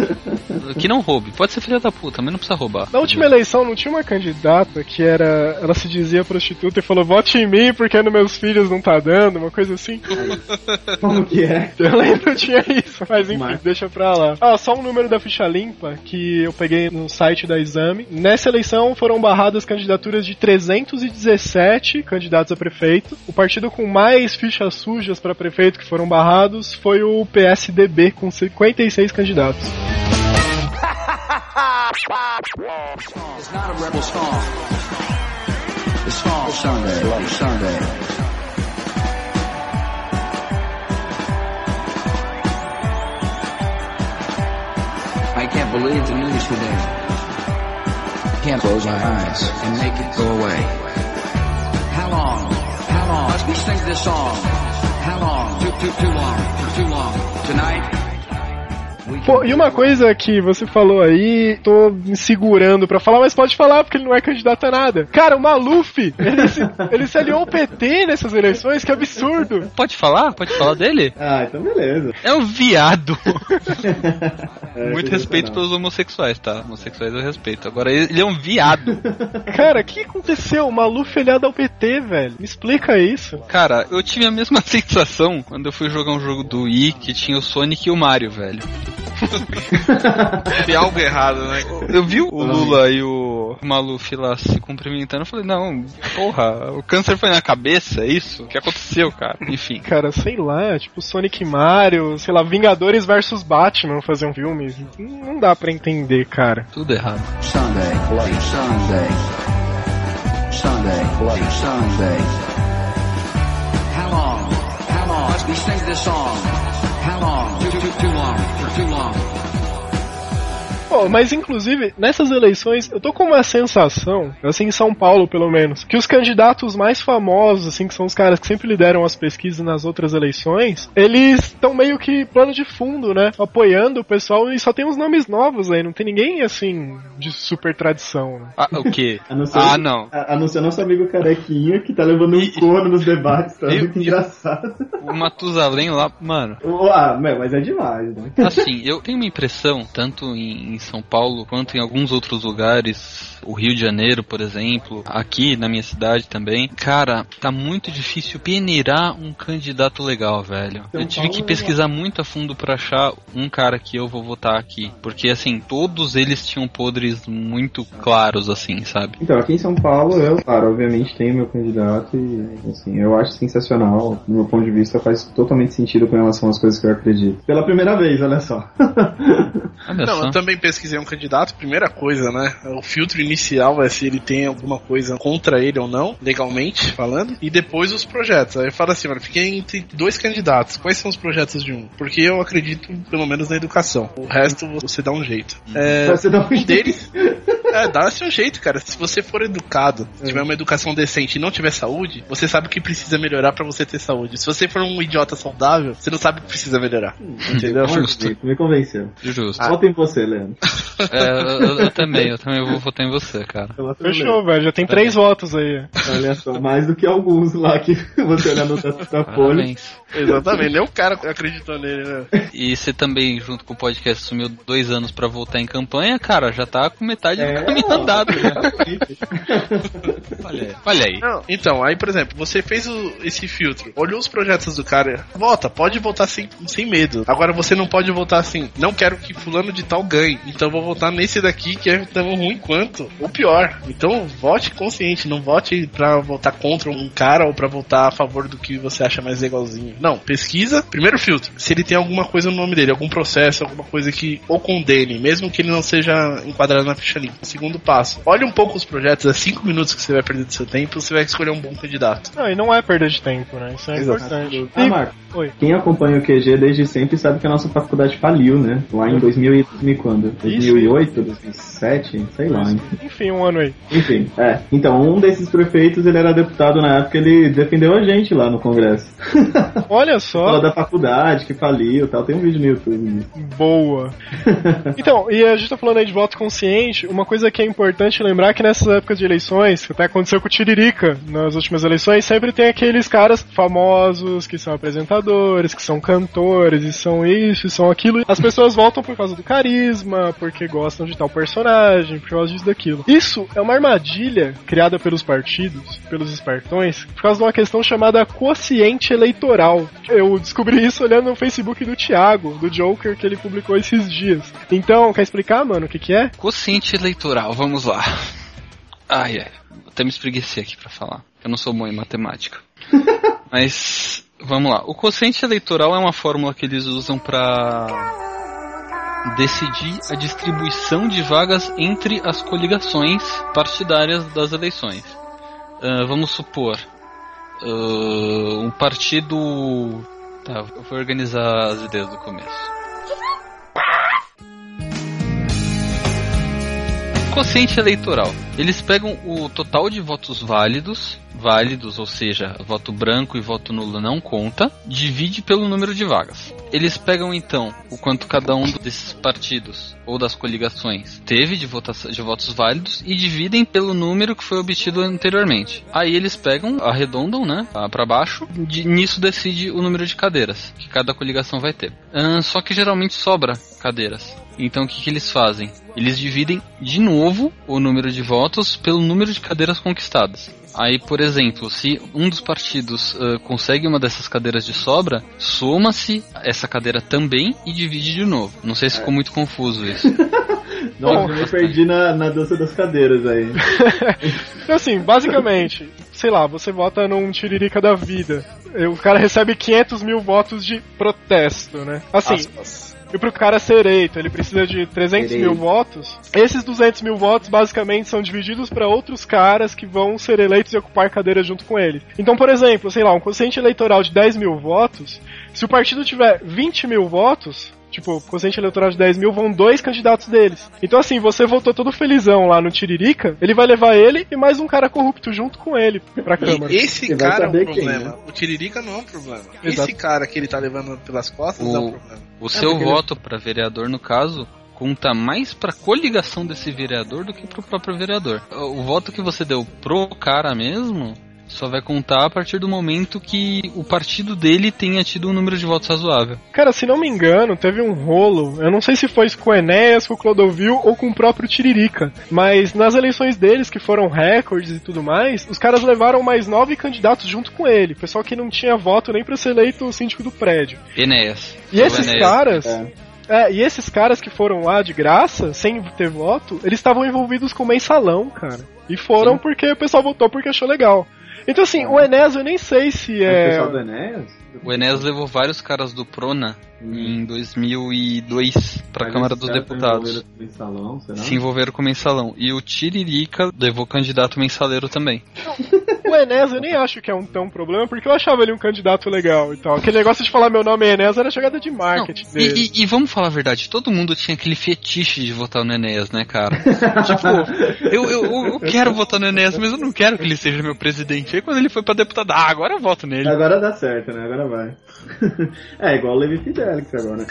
que não roube. Pode ser filho da puta, mas não precisa roubar. Na última eleição não tinha uma candidata que era. Ela se dizia prostituta e falou: vote em mim porque nos meus filhos não tá dando, uma coisa assim. Como que é? Eu lembro que tinha isso, mas enfim, Mas- deixa pra lá. Ah, só um número da ficha limpa que eu peguei no site da Exame. Nessa eleição foram barradas candidaturas de 317 candidatos a prefeito. O partido com mais fichas sujas para prefeito que foram barrados foi o PSDB, com 56 candidatos. It's not a rebel song. Song Sunday, Sunday. Believe the news today. Can't close my eyes and make it go away. How long? How long? We sing this song? How long? Too, too, too long. Too, too long. Tonight? Pô, e uma coisa que você falou aí, tô me segurando pra falar, mas pode falar porque ele não é candidato a nada. Cara, o Maluf, ele se, [laughs] ele se aliou ao PT nessas eleições, que absurdo. Pode falar? Pode falar dele? Ah, então beleza. É um viado. [laughs] É, Muito coisa respeito pelos homossexuais, tá? Homossexuais eu respeito. Agora, ele é um viado. [laughs] Cara, o que aconteceu? O Maluf aliado ao PT, velho. Me explica isso. Cara, eu tive a mesma sensação quando eu fui jogar um jogo do Wii que tinha o Sonic e o Mario, velho. [laughs] Tem algo errado, né? Eu vi o Lula e o Maluf lá se cumprimentando, eu falei, não, porra, o câncer foi na cabeça, é isso? O que aconteceu, cara? Enfim. Cara, sei lá, tipo Sonic e Mario, sei lá, Vingadores versus Batman fazer um filme. Não dá pra entender, cara. Tudo errado. Sunday, bloody Sunday. Sunday, bloody Sunday. How long? How long? Must we sing this song? How long? Too, too, too long. For too long. Pô, mas inclusive, nessas eleições, eu tô com uma sensação, assim, em São Paulo pelo menos, que os candidatos mais famosos, assim, que são os caras que sempre lideram as pesquisas nas outras eleições, eles estão meio que plano de fundo, né? Apoiando o pessoal e só tem uns nomes novos aí, não tem ninguém, assim, de super tradição. Né? Ah, o quê? [laughs] A não ser, Ah, não. A, a não ser nosso amigo carequinha que tá levando um corno nos debates, tá muito engraçado. O Matusalém lá, mano. Ah, meu, mas é demais, né? Assim, eu tenho uma impressão, tanto em, em São Paulo quanto em alguns outros lugares, o Rio de Janeiro, por exemplo, aqui na minha cidade também. Cara, tá muito difícil peneirar um candidato legal, velho. São Eu tive Paulo que é pesquisar muito a fundo pra achar um cara que eu vou votar aqui, porque assim, todos eles tinham podres muito claros assim, sabe? Então, aqui em São Paulo, eu, claro, obviamente tenho meu candidato e, assim, eu acho sensacional. Do meu ponto de vista, faz totalmente sentido com relação às coisas que eu acredito. Pela primeira vez, olha só. [laughs] Olha Não, só. eu também pesquisei um candidato. Primeira coisa, né? O filtro inicial é se ele tem alguma coisa contra ele ou não, legalmente falando. E depois os projetos. Aí fala assim, mano, fiquei entre dois candidatos. Quais são os projetos de um? Porque eu acredito, pelo menos, na educação. O resto você dá um jeito. É, Você dá um um deles. [laughs] É, dá-se um jeito, cara. Se você for educado, tiver uma educação decente e não tiver saúde, você sabe o que precisa melhorar pra você ter saúde. Se você for um idiota saudável, você não sabe o que precisa melhorar. Entendeu? Justo. Me convenceu. Justo. Volta em você, Leandro. É, eu, eu- eu também, eu também vou votar em você, cara. Fechou, velho, já tem três votos aí. Olha só, mais do que alguns lá que [laughs] você olha no Datafolha. Parabéns. Exatamente, nem o cara acreditou nele, né? E você também, junto com o podcast, sumiu dois anos pra voltar em campanha, cara, já tá com metade É, do caminho ó. andado. Olha aí. Olha aí. Não, então, aí, por exemplo, você fez o- esse filtro, olhou os projetos do cara, vota, pode votar sem, sem medo. Agora você não pode votar assim, não quero que fulano de tal ganhe, então vou votar nesse daqui que é tão ruim quanto, ou pior. Então vote consciente, não vote pra votar contra um cara ou pra votar a favor do que você acha mais legalzinho. Não, pesquisa, primeiro filtro, se ele tem alguma coisa no nome dele, algum processo, alguma coisa que o condene, mesmo que ele não seja enquadrado na ficha limpa. Segundo passo, olhe um pouco os projetos, é cinco minutos que você vai perder do seu tempo, você vai escolher um bom candidato. Não, e não é perda de tempo, né? Isso é importante. Ah, E- Marco, Oi. quem acompanha o QG desde sempre sabe que a nossa faculdade faliu, né? Lá em 2000 e 2000 quando? 2008, 2007, sei lá. hein? Enfim, um ano aí. Enfim, é. Então, um desses prefeitos, ele era deputado na época, ele defendeu a gente lá no Congresso. [laughs] Olha Falou só, da faculdade, que faliu e tal. Tem um vídeo no YouTube disso. boa. [laughs] Então, e a gente tá falando aí de voto consciente, uma coisa que é importante lembrar que nessas épocas de eleições, que até aconteceu com o Tiririca nas últimas eleições, sempre tem aqueles caras famosos, que são apresentadores, que são cantores, e são isso, e são aquilo. As pessoas votam por causa do carisma, porque gostam de tal personagem, por causa disso daquilo. Isso é uma armadilha criada pelos partidos, pelos espertões, por causa de uma questão chamada quociente eleitoral. Eu descobri isso olhando no Facebook do Thiago, do Joker, que ele publicou esses dias. Então, quer explicar, mano, o que que é? Quociente eleitoral, vamos lá. Ai, ai. Até me espreguecer aqui pra falar. Eu não sou bom em matemática. [laughs] Mas, vamos lá. O quociente eleitoral é uma fórmula que eles usam pra decidir a distribuição de vagas entre as coligações partidárias das eleições. Ah, vamos supor, ah, um partido. Tá, eu vou organizar as ideias do começo. Quociente eleitoral. Eles pegam o total de votos válidos, válidos, ou seja, voto branco e voto nulo não conta, divide pelo número de vagas. Eles pegam então o quanto cada um desses partidos ou das coligações teve de, votação, de votos válidos e dividem pelo número que foi obtido anteriormente. Aí eles pegam, arredondam, né, para baixo, de, nisso decide o número de cadeiras que cada coligação vai ter. Ahn, só que geralmente sobra cadeiras. Então o que, que eles fazem? Eles dividem de novo o número de votos pelo número de cadeiras conquistadas. Aí, por exemplo, se um dos partidos ah, consegue uma dessas cadeiras de sobra, soma-se essa cadeira também e divide de novo. Não sei se ficou muito confuso [laughs] isso. Nossa, eu me perdi na, na dança das cadeiras aí. Então, [laughs] assim, basicamente, sei lá, você vota num tiririca da vida. O cara recebe 500 mil votos de protesto, né? Assim, e pro cara ser eleito, ele precisa de 300 mil votos. Esses 200 mil votos, basicamente, são divididos para outros caras que vão ser eleitos e ocupar cadeiras junto com ele. Então, por exemplo, sei lá, um quociente eleitoral de 10 mil votos, se o partido tiver 20 mil votos, Tipo, quociente eleitoral de 10 mil vão dois candidatos deles. Então, assim, você votou todo felizão lá no Tiririca, ele vai levar ele e mais um cara corrupto junto com ele pra Câmara. E esse Você cara é um saber quem, problema. né? O Tiririca não é um problema. Exato. Esse cara que ele tá levando pelas costas é um O, problema. o seu ele- voto para vereador, no caso, conta mais pra coligação desse vereador do que pro próprio vereador. O voto que você deu pro cara mesmo só vai contar a partir do momento que o partido dele tenha tido um número de votos razoável. Cara, se não me engano, teve um rolo. Eu não sei se foi isso com o Enéas, com o Clodovil ou com o próprio Tiririca. Mas nas eleições deles, que foram recordes e tudo mais, os caras levaram mais nove candidatos junto com ele. Pessoal que não tinha voto nem pra ser eleito o síndico do prédio. Enéas. E o esses Enéas. caras. É. É, e esses caras que foram lá de graça, sem ter voto, eles estavam envolvidos com mensalão, cara. E foram Sim. porque o pessoal votou porque achou legal. Então assim, o Enéas eu nem sei se É. O é. pessoal do Enéas? O Enéas levou vários caras do Prona em 2002 pra Mas Câmara dos Deputados. estão envolvidos com mensalão, será? Se envolveram com o mensalão. E o Tiririca levou candidato mensaleiro também. O Enéas eu nem acho que é um tão problema, porque eu achava ele um candidato legal e tal. Aquele negócio de falar meu nome é Enéas era jogada de Não, marketing e, dele. e- e vamos falar a verdade, todo mundo tinha aquele fetiche de votar no Enéas, né, cara? [laughs] tipo, eu, eu, eu- eu quero votar no Enéas, mas eu não quero que ele seja meu presidente. Aí quando ele foi pra deputado, ah, agora eu voto nele. Agora dá certo, né? Agora vai. [laughs] é igual o Levi Fidelix agora.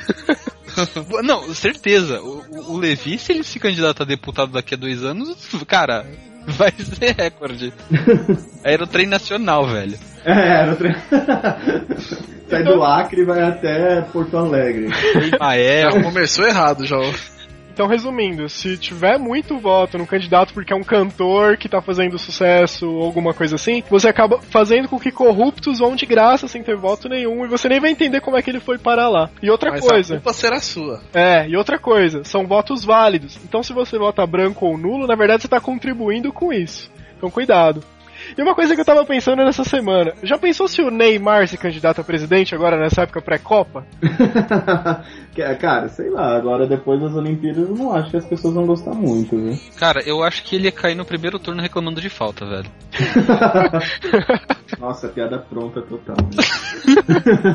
[laughs] Não, certeza. O, o- Levi, se ele se candidatar a deputado daqui a dois anos, cara, vai [laughs] ser recorde. Era o trem nacional, velho. É, era o tre... Sai do Acre e vai até Porto Alegre. Ah, é? Já começou errado já. Então, resumindo, se tiver muito voto no candidato porque é um cantor que tá fazendo sucesso ou alguma coisa assim, você acaba fazendo com que corruptos vão de graça sem ter voto nenhum e você nem vai entender como é que ele foi parar lá. E outra Mas coisa. a culpa será sua. É, e outra coisa, são votos válidos. Então se você vota branco ou nulo, na verdade você tá contribuindo com isso. Então cuidado. E uma coisa que eu tava pensando nessa semana, já pensou se o Neymar se candidata a presidente agora nessa época pré-copa? [laughs] Cara, sei lá, agora depois das Olimpíadas eu não acho que as pessoas vão gostar muito, viu? Cara, eu acho que ele ia cair no primeiro turno reclamando de falta, velho. [laughs] [laughs] Nossa, piada pronta total.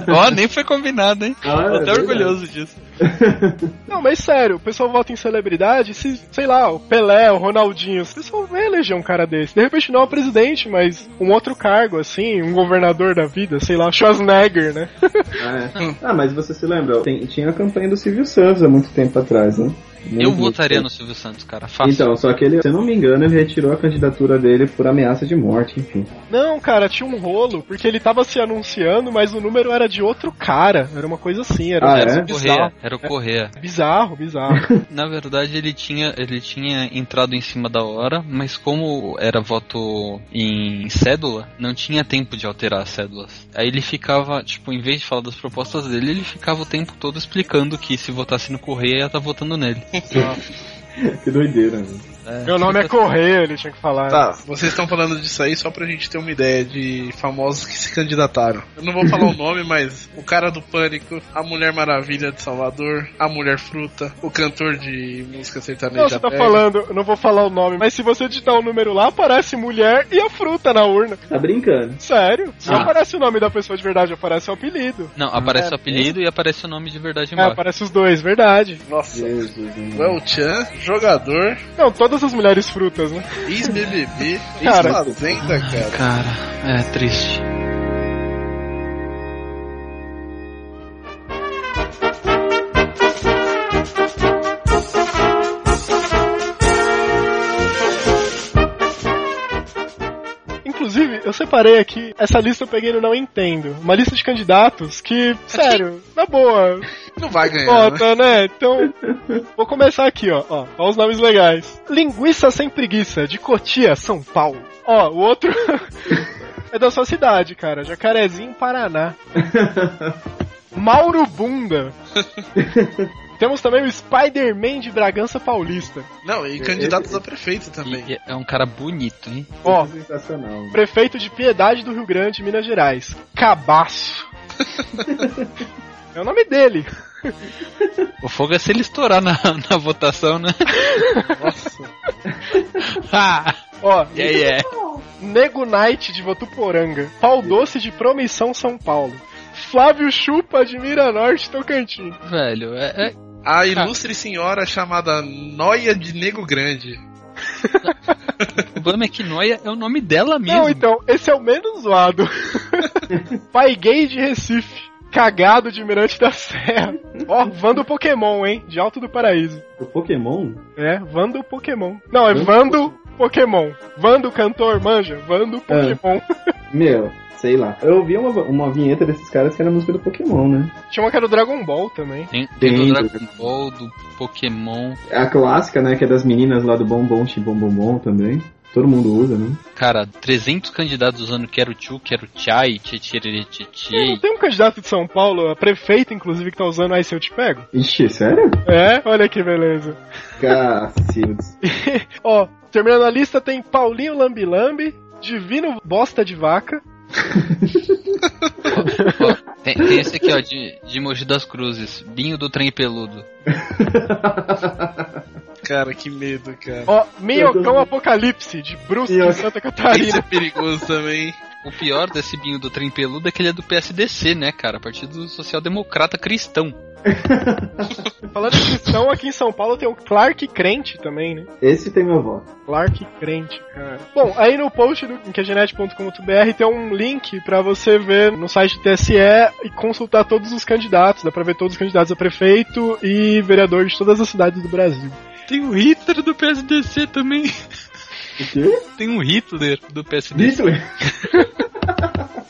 Ó, nem foi combinado, hein? Ah, é Tô até verdade. orgulhoso disso. [laughs] Não, mas sério, o pessoal vota em celebridade, se, sei lá, o Pelé, o Ronaldinho, o pessoal vai eleger um cara desse. De repente não é o presidente, mas um outro cargo, assim, um governador da vida, sei lá, Schwarzenegger, né? [laughs] É. Ah, mas você se lembra? Tem- tinha a campanha do Silvio Santos há muito tempo atrás, né? Eu votaria no Silvio Santos, cara. Fácil. Então, só que ele, se eu não me engano, ele retirou a candidatura dele por ameaça de morte, enfim. Não, cara, tinha um rolo, porque ele tava se anunciando, mas o número era de outro cara. Era uma coisa assim, era, Ah, era é? Correia, bizarro. era o Correia. Bizarro, bizarro. [laughs] Na verdade, ele tinha, ele tinha entrado em cima da hora, mas como era voto em cédula, não tinha tempo de alterar as cédulas. Aí ele ficava, tipo, em vez de falar das propostas dele, ele ficava o tempo todo explicando que se votasse no Correia ia estar votando nele. 예 그. [laughs] que doideira, né? Meu nome é Correia, ele tinha que falar. Tá, vocês estão falando disso aí só pra gente ter uma ideia de famosos que se candidataram. Eu não vou falar o nome, mas o cara do Pânico, a Mulher Maravilha de Salvador, a Mulher Fruta, o cantor de música sertaneja. Não, você tá falando, eu não vou falar o nome, mas se você digitar o número lá, aparece mulher e a fruta na urna. Tá brincando. Sério? Não Ah. aparece o nome da pessoa de verdade, aparece o apelido. Não, aparece É, o apelido e aparece o nome de verdade É, embaixo. aparece os dois, verdade. Nossa. Jesus, O El Chan, jogador, Não, todas as mulheres frutas, né? ex-BBB, ex-fazenda, cara. Cara, é triste. Eu separei aqui, essa lista eu peguei no Não Entendo. Uma lista de candidatos que, sério, na boa, Não vai ganhar, né? Bota, né? Então, vou começar aqui, ó. ó. Ó os nomes legais. Linguiça sem preguiça, de Cotia, São Paulo. Ó, o outro [laughs] é da sua cidade, cara. Jacarezinho, Paraná. [laughs] Mauro Bunda. [laughs] Temos também o Spider-Man de Bragança Paulista. Não, e candidatos a prefeito também. E é um cara bonito, hein? Ó, Sensacional. prefeito de Piedade do Rio Grande, Minas Gerais. Cabaço. [laughs] é o nome dele. O fogo é se ele estourar na, [laughs] na votação, né? Nossa. [laughs] Ah, Ó, yeah, yeah. Nego Knight de Votuporanga. Pau Doce de Promissão, São Paulo. Flávio Chupa de Miranorte, Tocantins. Velho, é, é- A ilustre senhora chamada Noia de Nego Grande. [laughs] o problema é que Noia é o nome dela mesmo. Não, então, esse é o menos zoado. [laughs] Pai gay de Recife. Cagado de Mirante da Serra. Ó, Vando Pokémon, hein? De Alto do Paraíso. O Pokémon? É, Vando Pokémon. Não, é Vando Vando Pokémon. Vando cantor, manja? Vando Pokémon. [laughs] Meu, sei lá. Eu ouvi uma, uma vinheta desses caras que era música do Pokémon, né? Tinha uma que era o Dragon Ball também. Tem, tem Tem, do Dragon Ball, do Pokémon. A clássica, né? Que é das meninas lá do Bombom Chimbom Bombom também. Todo mundo usa, né? Cara, 300 candidatos usando Quero Tchu, Quero Chai, Não Tchê. tem um candidato de São Paulo, a prefeita, inclusive, que tá usando Aí Se Eu Te Pego? Ixi, sério? É, olha que beleza. Cacildes. [laughs] Ó, terminando a lista tem Paulinho Lambilambi, Divino Bosta de Vaca, Ó, tem, tem esse aqui, ó, de, de Mogi das Cruzes. Binho do Trem Peludo. Cara, que medo, cara. ó, Minhocão Apocalipse, de Brusque. Santa Isso é Catarina. perigoso também. O pior desse Binho do Trem Peludo é que ele é do PSDC, né, cara? Partido Social Democrata Cristão. [laughs] Falando em cristão, aqui em São Paulo tem o Clark Crente também, né? Esse tem meu voto. Clark Crente, cara. Bom, aí no post do inquegenet.com.br tem um link pra você ver no site do TSE e consultar todos os candidatos. Dá pra ver todos os candidatos a prefeito e vereador de todas as cidades do Brasil. Tem o Hitler do PSDC também. O quê? Tem um Hitler do PSDC. Hitler? [laughs]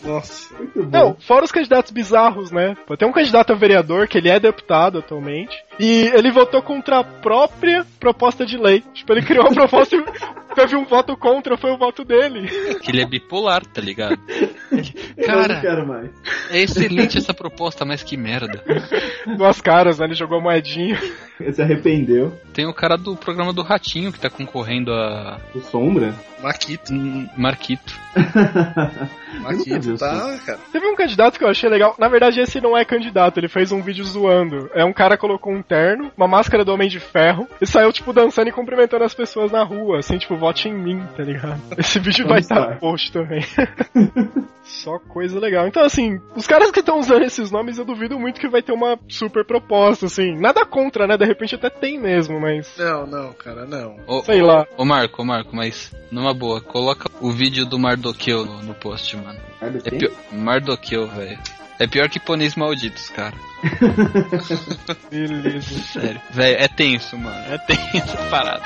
Nossa. Muito bom. Não, fora os candidatos bizarros, né? Tem um candidato a vereador, que ele é deputado atualmente, e ele votou contra a própria proposta de lei. Tipo, ele criou uma proposta e teve um voto contra, foi o voto dele. Que ele é bipolar, tá ligado? Eu não Cara, quero mais. é excelente essa proposta, mas que merda. Duas caras, né? Ele jogou a moedinha. Ele se arrependeu. Tem o cara do programa do Ratinho que tá concorrendo a O Sombra? Maquito. hum, Marquito. [laughs] Maquito, tá, cara. Teve um candidato que eu achei legal. Na verdade, esse não é candidato, ele fez um vídeo zoando. É um cara que colocou um terno, uma máscara do Homem de Ferro, e saiu, tipo, dançando e cumprimentando as pessoas na rua, assim, tipo, vote em mim, tá ligado? [laughs] Esse vídeo vai estar no post também. [laughs] Só coisa legal. Então, assim, os caras que estão usando esses nomes, eu duvido muito que vai ter uma super proposta, assim. Nada contra, né? De repente até tem mesmo, mas. Não, não, cara, não. Ô, Sei lá. Ô Marco, ô Marco, mas numa boa, coloca o vídeo do Mardoqueu no, no post, mano. Do É pior. Mardoqueu, velho. É pior que pôneis malditos, cara. [laughs] Beleza. Sério. Velho, é tenso, mano. É tenso a parada.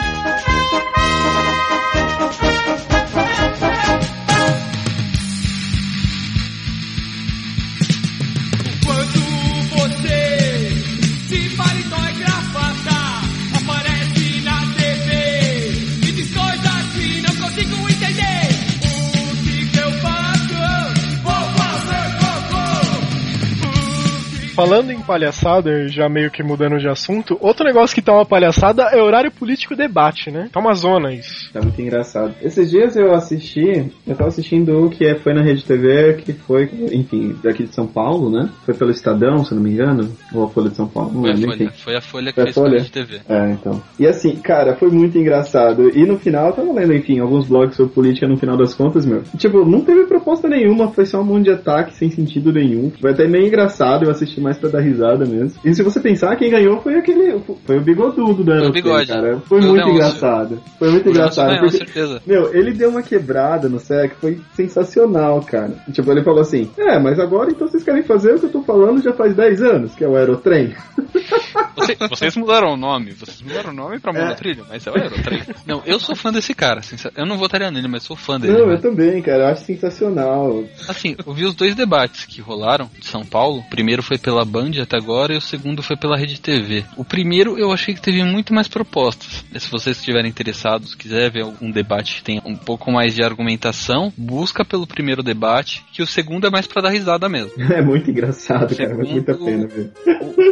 Falando em palhaçada, já meio que mudando de assunto, outro negócio que tá uma palhaçada é horário político debate, né? Tá uma zona isso. Tá muito engraçado. Esses dias eu assisti, eu tava assistindo o que é- foi na Rede TV, que foi, enfim, daqui de São Paulo, né? Foi pelo Estadão, se eu não me engano, ou a Folha de São Paulo, não Foi a lembro, Folha. Foi a Folha que Foi a fez Folha? Folha de TV. É, então. E assim, cara, foi muito engraçado. E no final, eu tava lendo, enfim, alguns blogs sobre política no final das contas, meu. Tipo, não teve proposta nenhuma, foi só um monte de ataque sem sentido nenhum. Foi até meio engraçado, eu assisti mais pra dar risada mesmo. E se você pensar, quem ganhou foi aquele. Foi o bigodudo da Bigode. cara. Foi, o muito engraçado. Foi muito engraçado. ganhou, porque- certeza. meu, ele deu uma quebrada no SEC, foi sensacional, cara. Tipo, ele falou assim: É, mas agora então vocês querem fazer o que eu tô falando já faz 10 anos, que é o aerotrem. [laughs] Você- vocês mudaram o nome, vocês mudaram o nome pra monotrilho, mas é o Aerotrilho. Não, eu sou fã desse cara, eu não votaria nele, mas sou fã dele. Não, né? eu também, cara. Eu acho sensacional. Assim, eu vi os dois debates que rolaram de São Paulo. O primeiro foi pela Band até agora e o segundo foi pela Rede TV. O primeiro eu achei que teve muito mais propostas. Se vocês estiverem interessados, quiser ver algum debate que tenha um pouco mais de argumentação, busca pelo primeiro debate, que o segundo é mais pra dar risada mesmo. [laughs] É muito engraçado, cara. Vale muito a pena ver.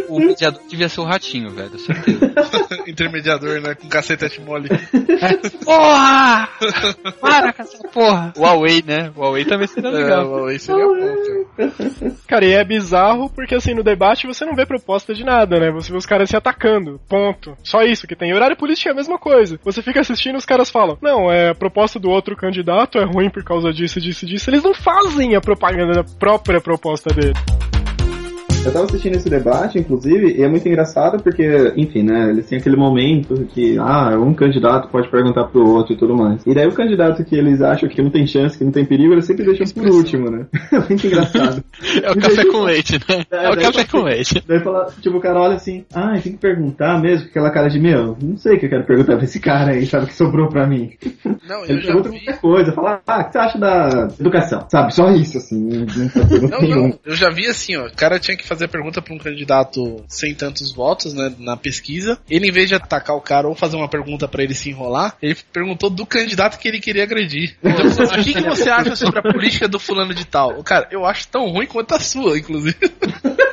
O mediador devia ser o ratinho, velho, certeza. [laughs] Intermediador, né? Com cacetete mole. [laughs] Porra! [laughs] Para com essa porra! Huawei, né? Huawei também seria legal. É, o Huawei seria bom, cara. Cara, e é bizarro porque assim, no debate você não vê proposta de nada, né? Você vê os caras se atacando. Ponto. Só isso que tem. Horário político é a mesma coisa. Você fica assistindo e os caras falam: Não, é a proposta do outro candidato é ruim por causa disso, disso, disso. Eles não fazem a propaganda da própria proposta dele. Eu tava assistindo esse debate, inclusive, e é muito engraçado porque, enfim, né, eles têm aquele momento que, ah, um candidato pode perguntar pro outro e tudo mais. E daí o candidato que eles acham que não tem chance, que não tem perigo, eles sempre deixam por último, né? [laughs] É muito engraçado. É o café com leite, né? É o daí café com leite. Daí fala, tipo, o cara olha assim, ah, tem que perguntar mesmo, com aquela cara de, meu, não sei o que eu quero perguntar pra esse cara aí, sabe, que sobrou pra mim. Não, eu Ele já pergunta vi. qualquer coisa, fala, ah, o que você acha da educação? Sabe, só isso, assim, não, não não, eu já vi assim, ó. O cara tinha que fazer a pergunta pra um candidato sem tantos votos, né, na pesquisa. Ele, em vez de atacar o cara ou fazer uma pergunta pra ele se enrolar, ele perguntou do candidato que ele queria agredir. Então, o que, que você acha sobre a política do fulano de tal? Cara, eu acho tão ruim quanto a sua, inclusive. [laughs]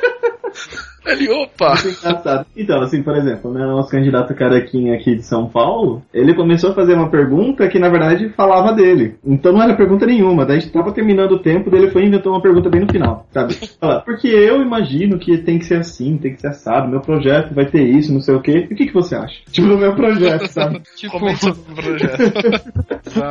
Ele, opa! Engraçado. Então, assim, por exemplo, né, nosso candidato carequinha aqui de São Paulo, ele começou a fazer uma pergunta que, na verdade, falava dele. Então não era pergunta nenhuma. Daí a gente tava terminando o tempo, daí ele foi e inventou uma pergunta bem no final, sabe? [laughs] Fala, porque eu imagino que tem que ser assim, tem que ser assado, meu projeto vai ter isso, não sei o quê. E o que, que você acha? [laughs] Tipo, no meu projeto, sabe? [laughs] Tipo, sobre o projeto.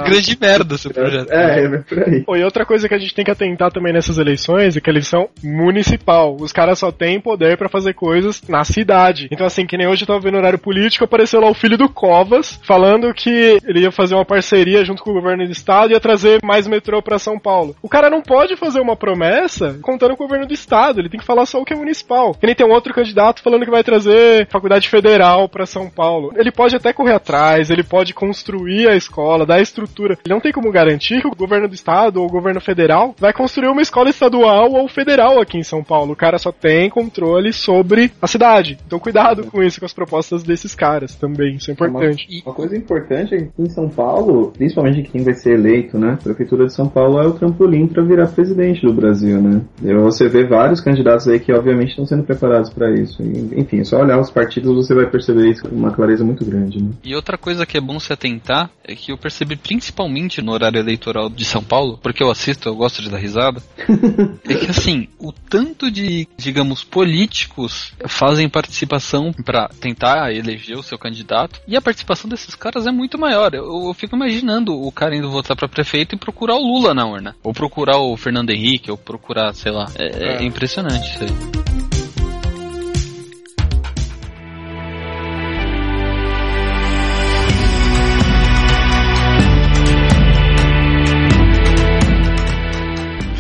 grande merda seu projeto. É, é por aí. Pô, e outra coisa que a gente tem que atentar também nessas eleições é que a eleição municipal. Os caras só têm poder pra fazer coisas na cidade. Então, assim, que nem hoje eu tava vendo horário político, apareceu lá o filho do Covas, falando que ele ia fazer uma parceria junto com o governo do estado e ia trazer mais metrô pra São Paulo. O cara não pode fazer uma promessa contando com o governo do estado, ele tem que falar só o que é municipal. Nem tem um outro candidato falando que vai trazer faculdade federal pra São Paulo. Ele pode até correr atrás, ele pode construir a escola, dar a estrutura. Ele não tem como garantir que o governo do estado ou o governo federal vai construir uma escola estadual ou federal aqui em São Paulo. O cara só tem controle sobre a cidade. Então cuidado com isso, com as propostas desses caras também. Isso é importante. Uma coisa importante é que em São Paulo, principalmente quem vai ser eleito, né? A Prefeitura de São Paulo é o trampolim para virar presidente do Brasil, né? E você vê vários candidatos aí que obviamente estão sendo preparados para isso. E, enfim, é só olhar os partidos você vai perceber isso com uma clareza muito grande, né? E outra coisa que é bom se atentar é que eu percebi principalmente no horário eleitoral de São Paulo, porque eu assisto, eu gosto de dar risada, [laughs] é que assim, o tanto de, digamos, políticos fazem participação pra tentar eleger o seu candidato, e a participação desses caras é muito maior. Eu, eu fico imaginando o cara indo votar pra prefeito e procurar o Lula na urna, ou procurar o Fernando Henrique, ou procurar, sei lá. É, é impressionante isso aí.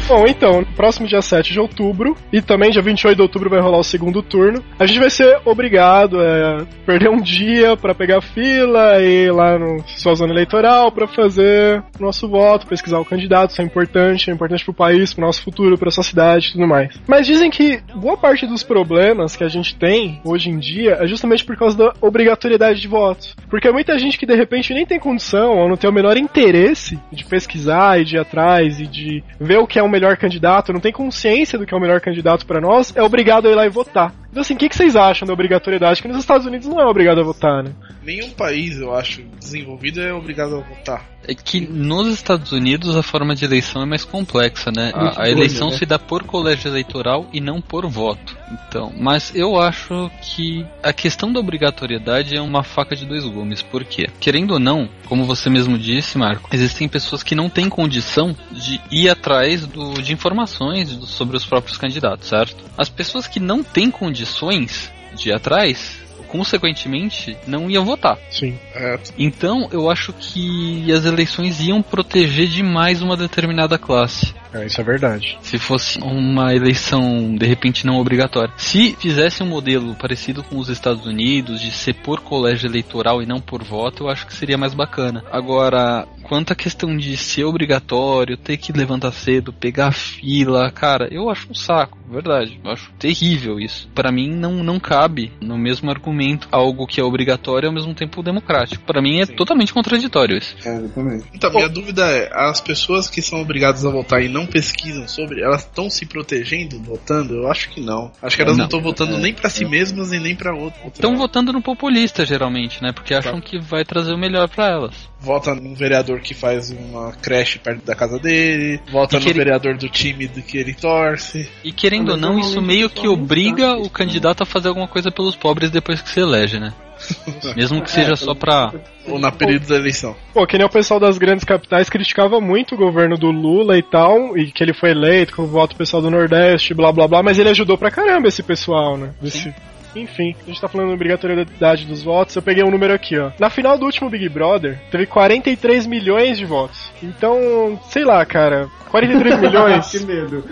Bom, então, próximo dia 7 de outubro e também dia 28 de outubro vai rolar o segundo turno. A gente vai ser obrigado a perder um dia pra pegar fila e ir lá na sua zona eleitoral pra fazer nosso voto, pesquisar o candidato, isso é importante, é importante pro país, pro nosso futuro, pra sua cidade e tudo mais. Mas dizem que boa parte dos problemas que a gente tem hoje em dia é justamente por causa da obrigatoriedade de votos. Porque muita gente que de repente nem tem condição ou não tem o menor interesse de pesquisar e de ir atrás e de ver o que é o melhor candidato, não tem consciência do que é o melhor candidato pra nós, é obrigado a ir lá e votar. Então assim, o que, que vocês acham da obrigatoriedade? Que nos Estados Unidos não é obrigado a votar, né? Nenhum país, eu acho, desenvolvido é obrigado a votar. É que nos Estados Unidos a forma de eleição é mais complexa, né? Muito A, a eleição doido, né? se dá por colégio eleitoral e não por voto. Então, mas eu acho que a questão da obrigatoriedade é uma faca de dois gumes. Por quê? Querendo ou não, como você mesmo disse, Marco, existem pessoas que não têm condição de ir atrás do, de informações sobre os próprios candidatos, certo? As pessoas que não têm condições de ir atrás, consequentemente, não iam votar. Sim. É, Então, eu acho que as eleições iam proteger demais uma determinada classe. É, isso é verdade. Se fosse uma eleição, de repente, não obrigatória. Se fizesse um modelo parecido com os Estados Unidos, de ser por colégio eleitoral e não por voto, eu acho que seria mais bacana. Agora, quanto à questão de ser obrigatório, ter que levantar cedo, pegar fila, cara, eu acho um saco, verdade. Eu acho terrível isso. Para mim, não, não cabe no mesmo argumento algo que é obrigatório e ao mesmo tempo democrático. Para mim, é totalmente contraditório isso. É, exatamente. Então, minha dúvida é, as pessoas que são obrigadas a votar e não pesquisam sobre, elas estão se protegendo votando? Eu acho que não. Acho que elas não estão votando É, nem pra si é. mesmas e nem pra outro. Estão votando no populista, geralmente, né? Porque acham Tá. que vai trazer o melhor para elas. Vota num vereador que faz uma creche perto da casa dele, vota no ele- vereador do time do que ele torce. E querendo ou não, isso meio que obriga o candidato a fazer alguma coisa pelos pobres depois que se elege, né? [laughs] Mesmo que seja só pra. Ou na período da eleição. Pô, que nem o pessoal das grandes capitais criticava muito o governo do Lula e tal, e que ele foi eleito com o voto do pessoal do Nordeste, blá blá blá, mas ele ajudou pra caramba esse pessoal, né? Esse- Enfim, a gente tá falando da obrigatoriedade dos votos, eu peguei um número aqui, ó. Na final do último Big Brother, teve 43 milhões de votos. Então, sei lá, cara, 43 [laughs] milhões. que medo.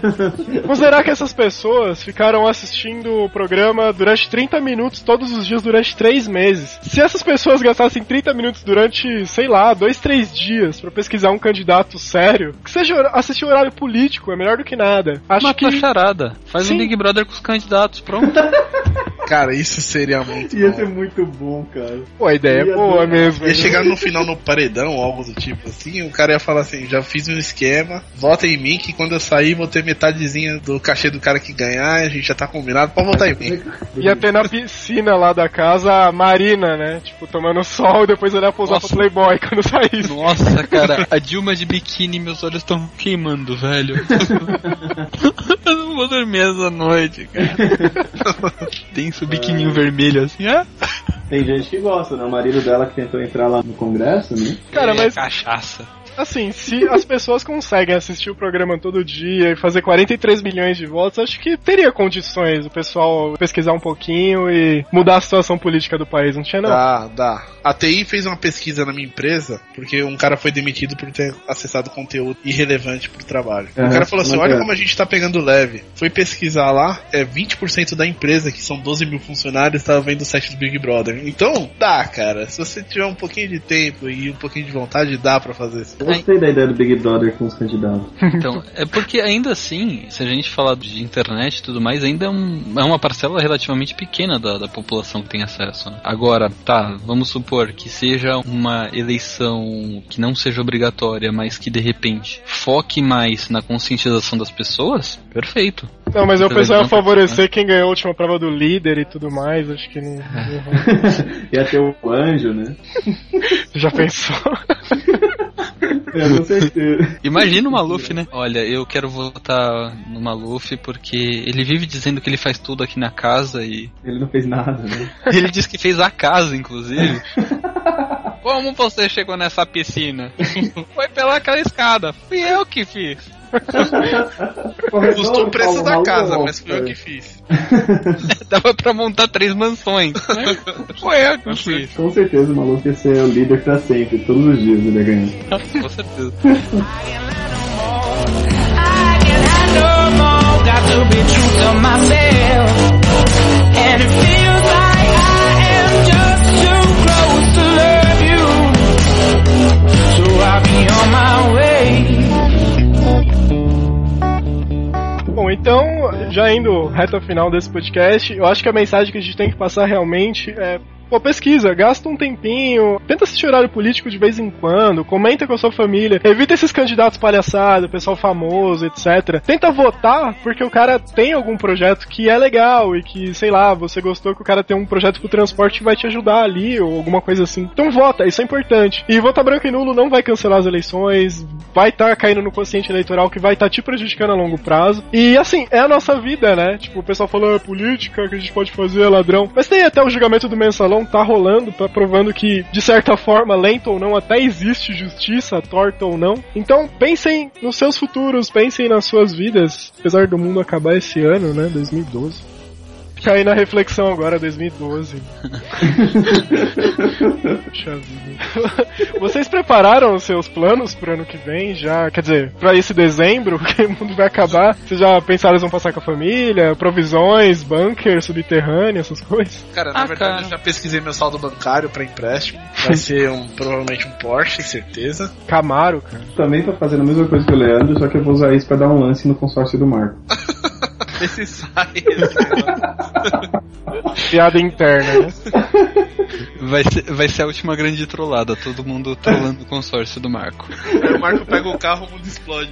[laughs] Considerar que essas pessoas ficaram assistindo o programa durante 30 minutos todos os dias durante 3 meses. Se essas pessoas gastassem 30 minutos durante, sei lá, 2, 3 dias pra pesquisar um candidato sério, que seja assistir horário político, é melhor do que nada. Acho Mata a que. charada. Faz Sim. um Big Brother com os candidatos, pronto. [laughs] Cara, isso seria muito Ia bom. ser muito bom, cara. Pô, a ideia é Ia boa adorar. mesmo. Ia chegar no final no paredão ou algo do tipo assim, o cara ia falar assim, já fiz um esquema, vota em mim que quando eu sair vou ter metadezinha do cachê do cara que ganhar, a gente já tá combinado, pode votar em mim. Ia ter na piscina lá da casa a Marina, né? Tipo, tomando sol e depois ela ia pousar Nossa. pro Playboy quando saísse. Nossa, cara, a Dilma de biquíni, meus olhos estão queimando, velho. [laughs] Eu não vou dormir essa noite, cara. Tem seu biquininho vermelho assim, ah? Tem gente que gosta, né? O marido dela que tentou entrar lá no Congresso, né? Cara, É mas cachaça. Assim, se as pessoas conseguem assistir o programa todo dia e fazer 43 milhões de votos, acho que teria condições o pessoal pesquisar um pouquinho e mudar a situação política do país, não tinha não? Dá, dá. A TI fez uma pesquisa na minha empresa, porque um cara foi demitido por ter acessado conteúdo irrelevante pro trabalho. Aham, o cara falou assim: olha é. como a gente tá pegando leve. Foi pesquisar lá, é 20% da empresa, que são 12 mil funcionários, tava vendo o site do Big Brother. Então, dá, cara. Se você tiver um pouquinho de tempo e um pouquinho de vontade, dá pra fazer isso. Eu gostei da ideia do Big Brother com os candidatos. [laughs] Então, é porque ainda assim, se a gente falar de internet e tudo mais, ainda é, um- é uma parcela relativamente pequena da, da população que tem acesso. né? Agora, tá, vamos supor que seja uma eleição que não seja obrigatória, mas que de repente foque mais na conscientização das pessoas, perfeito. Não, mas eu pensava favorecer quem ganhou a última prova do líder e tudo mais, acho que não. não- [laughs] [laughs] Ia ter o anjo, né? Já pensou? É, com certeza. Imagina o Maluf, né? Olha, eu quero votar no Maluf porque ele vive dizendo que ele faz tudo aqui na casa e Ele não fez nada, né? [laughs] ele disse que fez a casa, inclusive. [laughs] Como você chegou nessa piscina? Foi pelaquela escada. Fui eu que fiz. Custou o preço da casa, mas fui eu que fiz. [laughs] Dava pra montar três mansões. né? Foi eu que fiz. Com certeza o maluco ia ser o líder pra sempre, todos os dias ele ia ganhar. Com certeza. no more, got to be true to myself. And it feels like I am just too close to love you. So I'll be on my way. Então, já indo reta final desse podcast, eu acho que a mensagem que a gente tem que passar realmente é. Pô, pesquisa, gasta um tempinho, tenta assistir horário político de vez em quando, comenta com a sua família, evita esses candidatos palhaçados, pessoal famoso, etc. Tenta votar porque o cara tem algum projeto que é legal e que, sei lá, você gostou que o cara tem um projeto pro transporte que vai te ajudar ali ou alguma coisa assim. Então vota, isso é importante. E votar branco e nulo não vai cancelar as eleições, vai estar caindo no consciente eleitoral que vai estar te prejudicando a longo prazo. E assim, é a nossa vida, né? Tipo, o pessoal falou, é política que a gente pode fazer, é ladrão. Mas tem até o julgamento do mensalão, tá rolando, tá provando que, de certa forma, lento ou não, até existe justiça, torta ou não. Então, pensem nos seus futuros, pensem nas suas vidas, apesar do mundo acabar esse ano, né? 2012. Fica aí na reflexão agora, 2012. Puxa [laughs] Puxa vida. Vocês prepararam os seus planos pro ano que vem já? Quer dizer, pra esse dezembro, [laughs] que o mundo vai acabar? Vocês já pensaram em vão passar com a família? Provisões, bunker, subterrâneo, essas coisas? Cara, na Ah, verdade cara. eu já pesquisei meu saldo bancário pra empréstimo. Vai [laughs] ser um, provavelmente um Porsche, certeza. Camaro, cara. Também tô fazendo a mesma coisa que o Leandro, só que eu vou usar isso pra dar um lance no consórcio do Marco. Esse sai. Piada interna, né? Vai ser, vai ser a última grande trollada, todo mundo trollando o consórcio do Marco. Aí o Marco pega o carro, o mundo explode.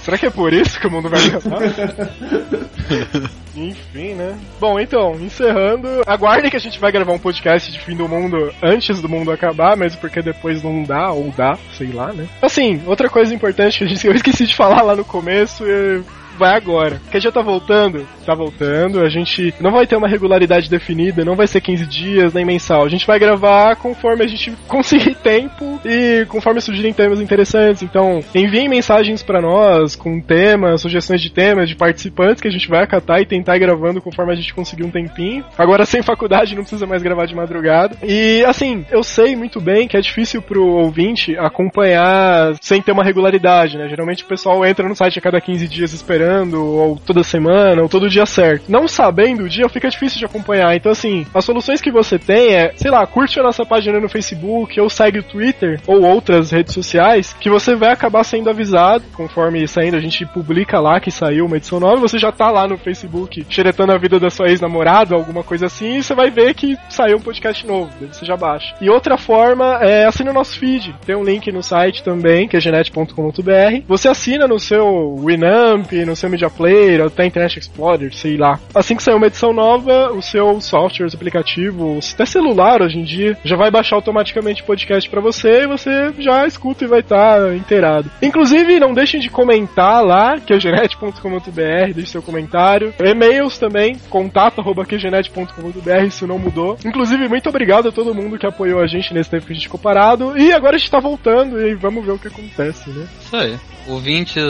Será que é por isso que o mundo vai acabar? [laughs] Enfim, né? Bom, então, encerrando, aguardem que a gente vai gravar um podcast de fim do mundo antes do mundo acabar, mesmo porque depois não dá, ou dá, sei lá, né? Assim, outra coisa importante que a gente, eu esqueci de falar lá no começo e vai agora. Que a gente tá voltando, tá voltando, a gente não vai ter uma regularidade definida, não vai ser 15 dias nem mensal. A gente vai gravar conforme a gente [laughs] conseguir tempo e conforme surgirem temas interessantes. Então, enviem mensagens pra nós com temas, sugestões de temas, de participantes que a gente vai acatar e tentar ir gravando conforme a gente conseguir um tempinho. Agora, sem faculdade, não precisa mais gravar de madrugada. E, assim, eu sei muito bem que é difícil pro ouvinte acompanhar sem ter uma regularidade, né? Geralmente o pessoal entra no site a cada 15 dias esperando, ou toda semana, ou todo dia certo. Não sabendo o dia, fica difícil de acompanhar. Então, assim, as soluções que você tem é, sei lá, curte a nossa página no Facebook, ou segue o Twitter, ou outras redes sociais, que você vai acabar sendo avisado, conforme saindo, a gente publica lá que saiu uma edição nova, você já tá lá no Facebook xeretando a vida da sua ex-namorada, alguma coisa assim, e você vai ver que saiu um podcast novo, você já baixa. E outra forma é assina o nosso feed. Tem um link no site também, que é genet.com.br. Você assina no seu Winamp, no seu Media Player, até Internet Explorer, sei lá. Assim que sair uma edição nova, o seu software, o aplicativo, até celular hoje em dia, já vai baixar automaticamente o podcast pra você e você já escuta e vai estar inteirado. Inclusive, não deixem de comentar lá, que é genet.com.br, deixe seu comentário. E-mails também, contato.qgenet.com.br, isso não mudou. Inclusive, muito obrigado a todo mundo que apoiou a gente nesse tempo que a gente ficou parado. E agora a gente tá voltando e vamos ver o que acontece, né? Isso aí. Ouvintes,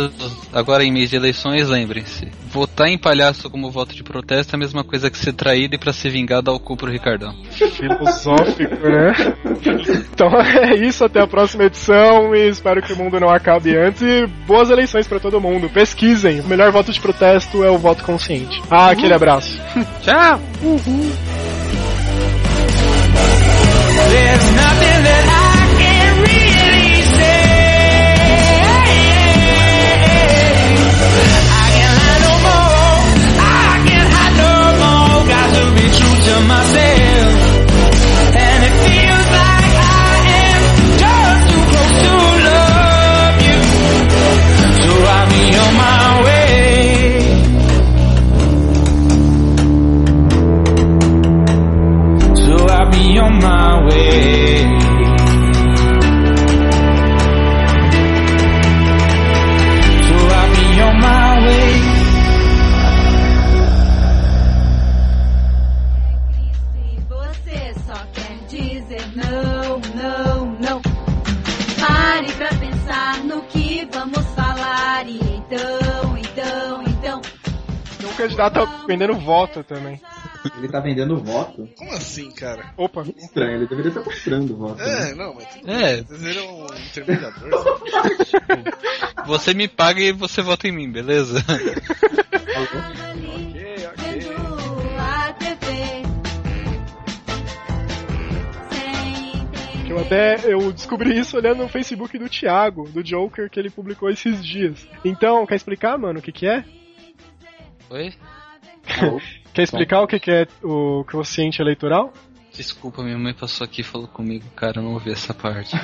agora em mês de eleições, lembrem-se: votar em palhaço como voto de protesto é a mesma coisa que ser traído e pra se vingar dar o cu pro Ricardão. Filosófico, né? Então é isso, até a próxima edição e espero que o mundo não acabe antes e boas eleições pra todo mundo. Pesquisem, o melhor voto de protesto é o voto consciente. Ah, aquele abraço. [laughs] Tchau! There's nothing that I to be true to myself. Candidato tá vendendo voto também. Ele tá vendendo voto? Como assim, cara? Opa. Estranho, ele deveria estar comprando voto. né? É, não, mas É. Vocês viram um intermediador. [laughs] Você me paga e você vota em mim, beleza? Sem Que eu até eu descobri isso olhando no Facebook do Thiago, do Joker, que ele publicou esses dias. Então, quer explicar, mano, o que que é? Oi? Quer explicar o que que é o quociente eleitoral? Desculpa, minha mãe passou aqui e falou comigo, cara, eu não ouvi essa parte.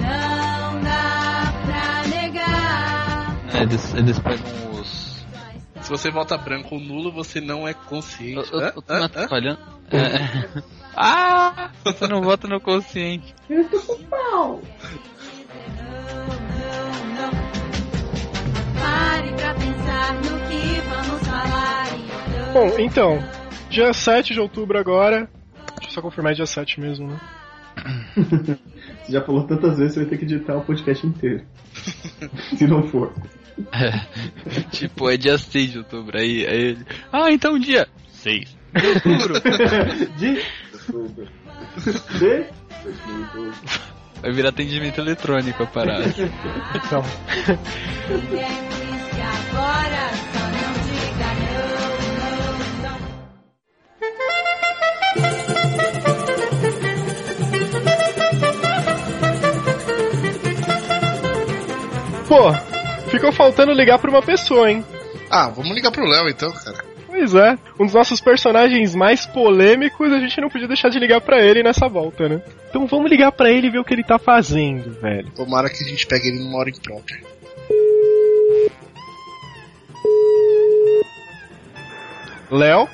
Não dá pra negar. É, eles, eles pegam os. Se você vota branco ou nulo, você não é consciente. Eu, eu, eu tô me Hã? Hã? atrapalhando. É. [laughs] Ah! Você não vota no consciente. Eu tô com pau. Bom, então, dia 7 de outubro agora. Deixa eu só confirmar é dia 7 mesmo, né? [laughs] Você já falou tantas vezes, você vai ter que editar o podcast inteiro. [laughs] Se não for. É. tipo, é dia 6 de outubro. Aí, aí ele. Ah, então dia 6. [laughs] De outubro. De 2012. Vai virar atendimento eletrônico a parada. Então, Pô, ficou faltando ligar pra uma pessoa, hein? Ah, vamos ligar pro Léo então, cara. Pois é, um dos nossos personagens mais polêmicos, a gente não podia deixar de ligar pra ele nessa volta, né? Então vamos ligar pra ele e ver o que ele tá fazendo, velho. Tomara que a gente pegue ele numa hora imprópria. Léo?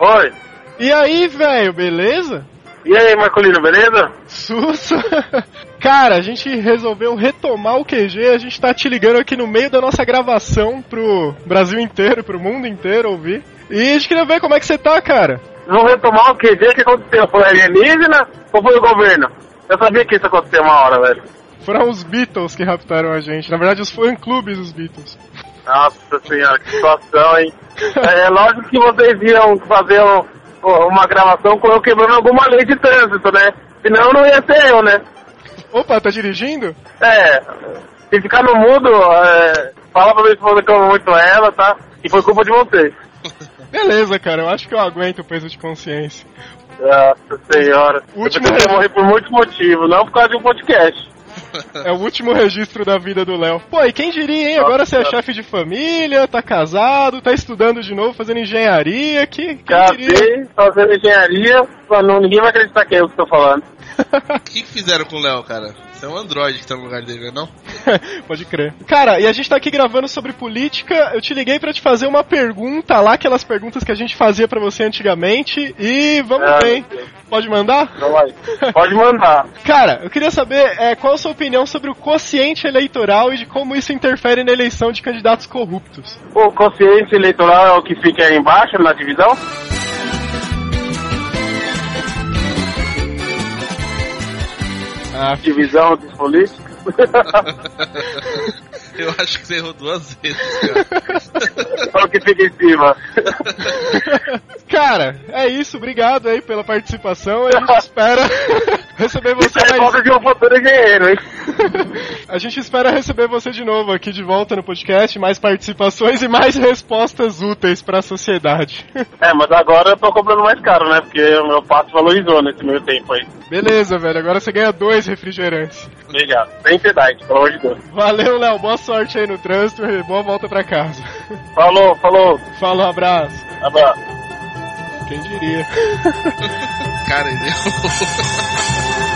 Oi. E aí, velho, beleza? E aí, Marcolino, beleza? Sussa! [laughs] Cara, a gente resolveu retomar o QG, a gente tá te ligando aqui no meio da nossa gravação pro Brasil inteiro, pro mundo inteiro ouvir. E a gente queria ver como é que você tá, cara. Vão retomar o QG, o que aconteceu? Foi alienígena ou foi o governo? Eu sabia que isso ia acontecer uma hora, velho. Foram os Beatles que raptaram a gente. Na verdade, os fã-clubes dos Beatles. Nossa senhora, que situação, hein? É lógico que vocês iam fazer um- uma gravação com eu quebrando alguma lei de trânsito, né? Senão não ia ser eu, né? Opa, tá dirigindo? É, se ficar no mudo, é, fala pra minha esposa que eu amo muito ela, tá? E foi culpa de vocês. [laughs] Beleza, cara, eu acho que eu aguento o peso de consciência. Nossa senhora. Último eu pensei que ia morrer por muitos motivos, não por causa de um podcast. É o último registro da vida do Léo. Pô, e quem diria, hein? Agora você é chefe de família, tá casado, tá estudando de novo, fazendo engenharia, que. Quem diria? Fazendo engenharia, não, ninguém vai acreditar que é eu que tô falando. O que, que fizeram com o Léo, cara? Isso é um androide que tá no lugar dele, não é [laughs] não? Pode crer. Cara, e a gente tá aqui gravando sobre política. Eu te liguei pra te fazer uma pergunta lá, aquelas perguntas que a gente fazia pra você antigamente. E vamos Ah, ver, hein? Pode mandar? Pode mandar. [laughs] Cara, eu queria saber é, qual a sua opinião sobre o quociente eleitoral e de como isso interfere na eleição de candidatos corruptos. O consciente eleitoral é o que fica aí embaixo na divisão? Ah, Divisão dos políticos? [laughs] [laughs] Eu acho que você errou duas vezes, cara. é o que fica em cima. [laughs] Cara, é isso, obrigado aí pela participação. A gente espera [laughs] receber você Isso é mais. falta de um futuro engenheiro, hein? A gente espera receber você de novo aqui de volta no podcast, mais participações e mais respostas úteis pra sociedade. É, mas agora eu tô comprando mais caro, né? Porque o meu passo valorizou nesse meio tempo aí. Beleza, velho. Agora você ganha dois refrigerantes. Obrigado. Sem piedade, pelo amor de Deus. Valeu, Léo. Boa sorte aí no trânsito e boa volta pra casa. Falou, falou. Falou, abraço. Abraço. Quem diria? [laughs] Cara, ele errou. [laughs]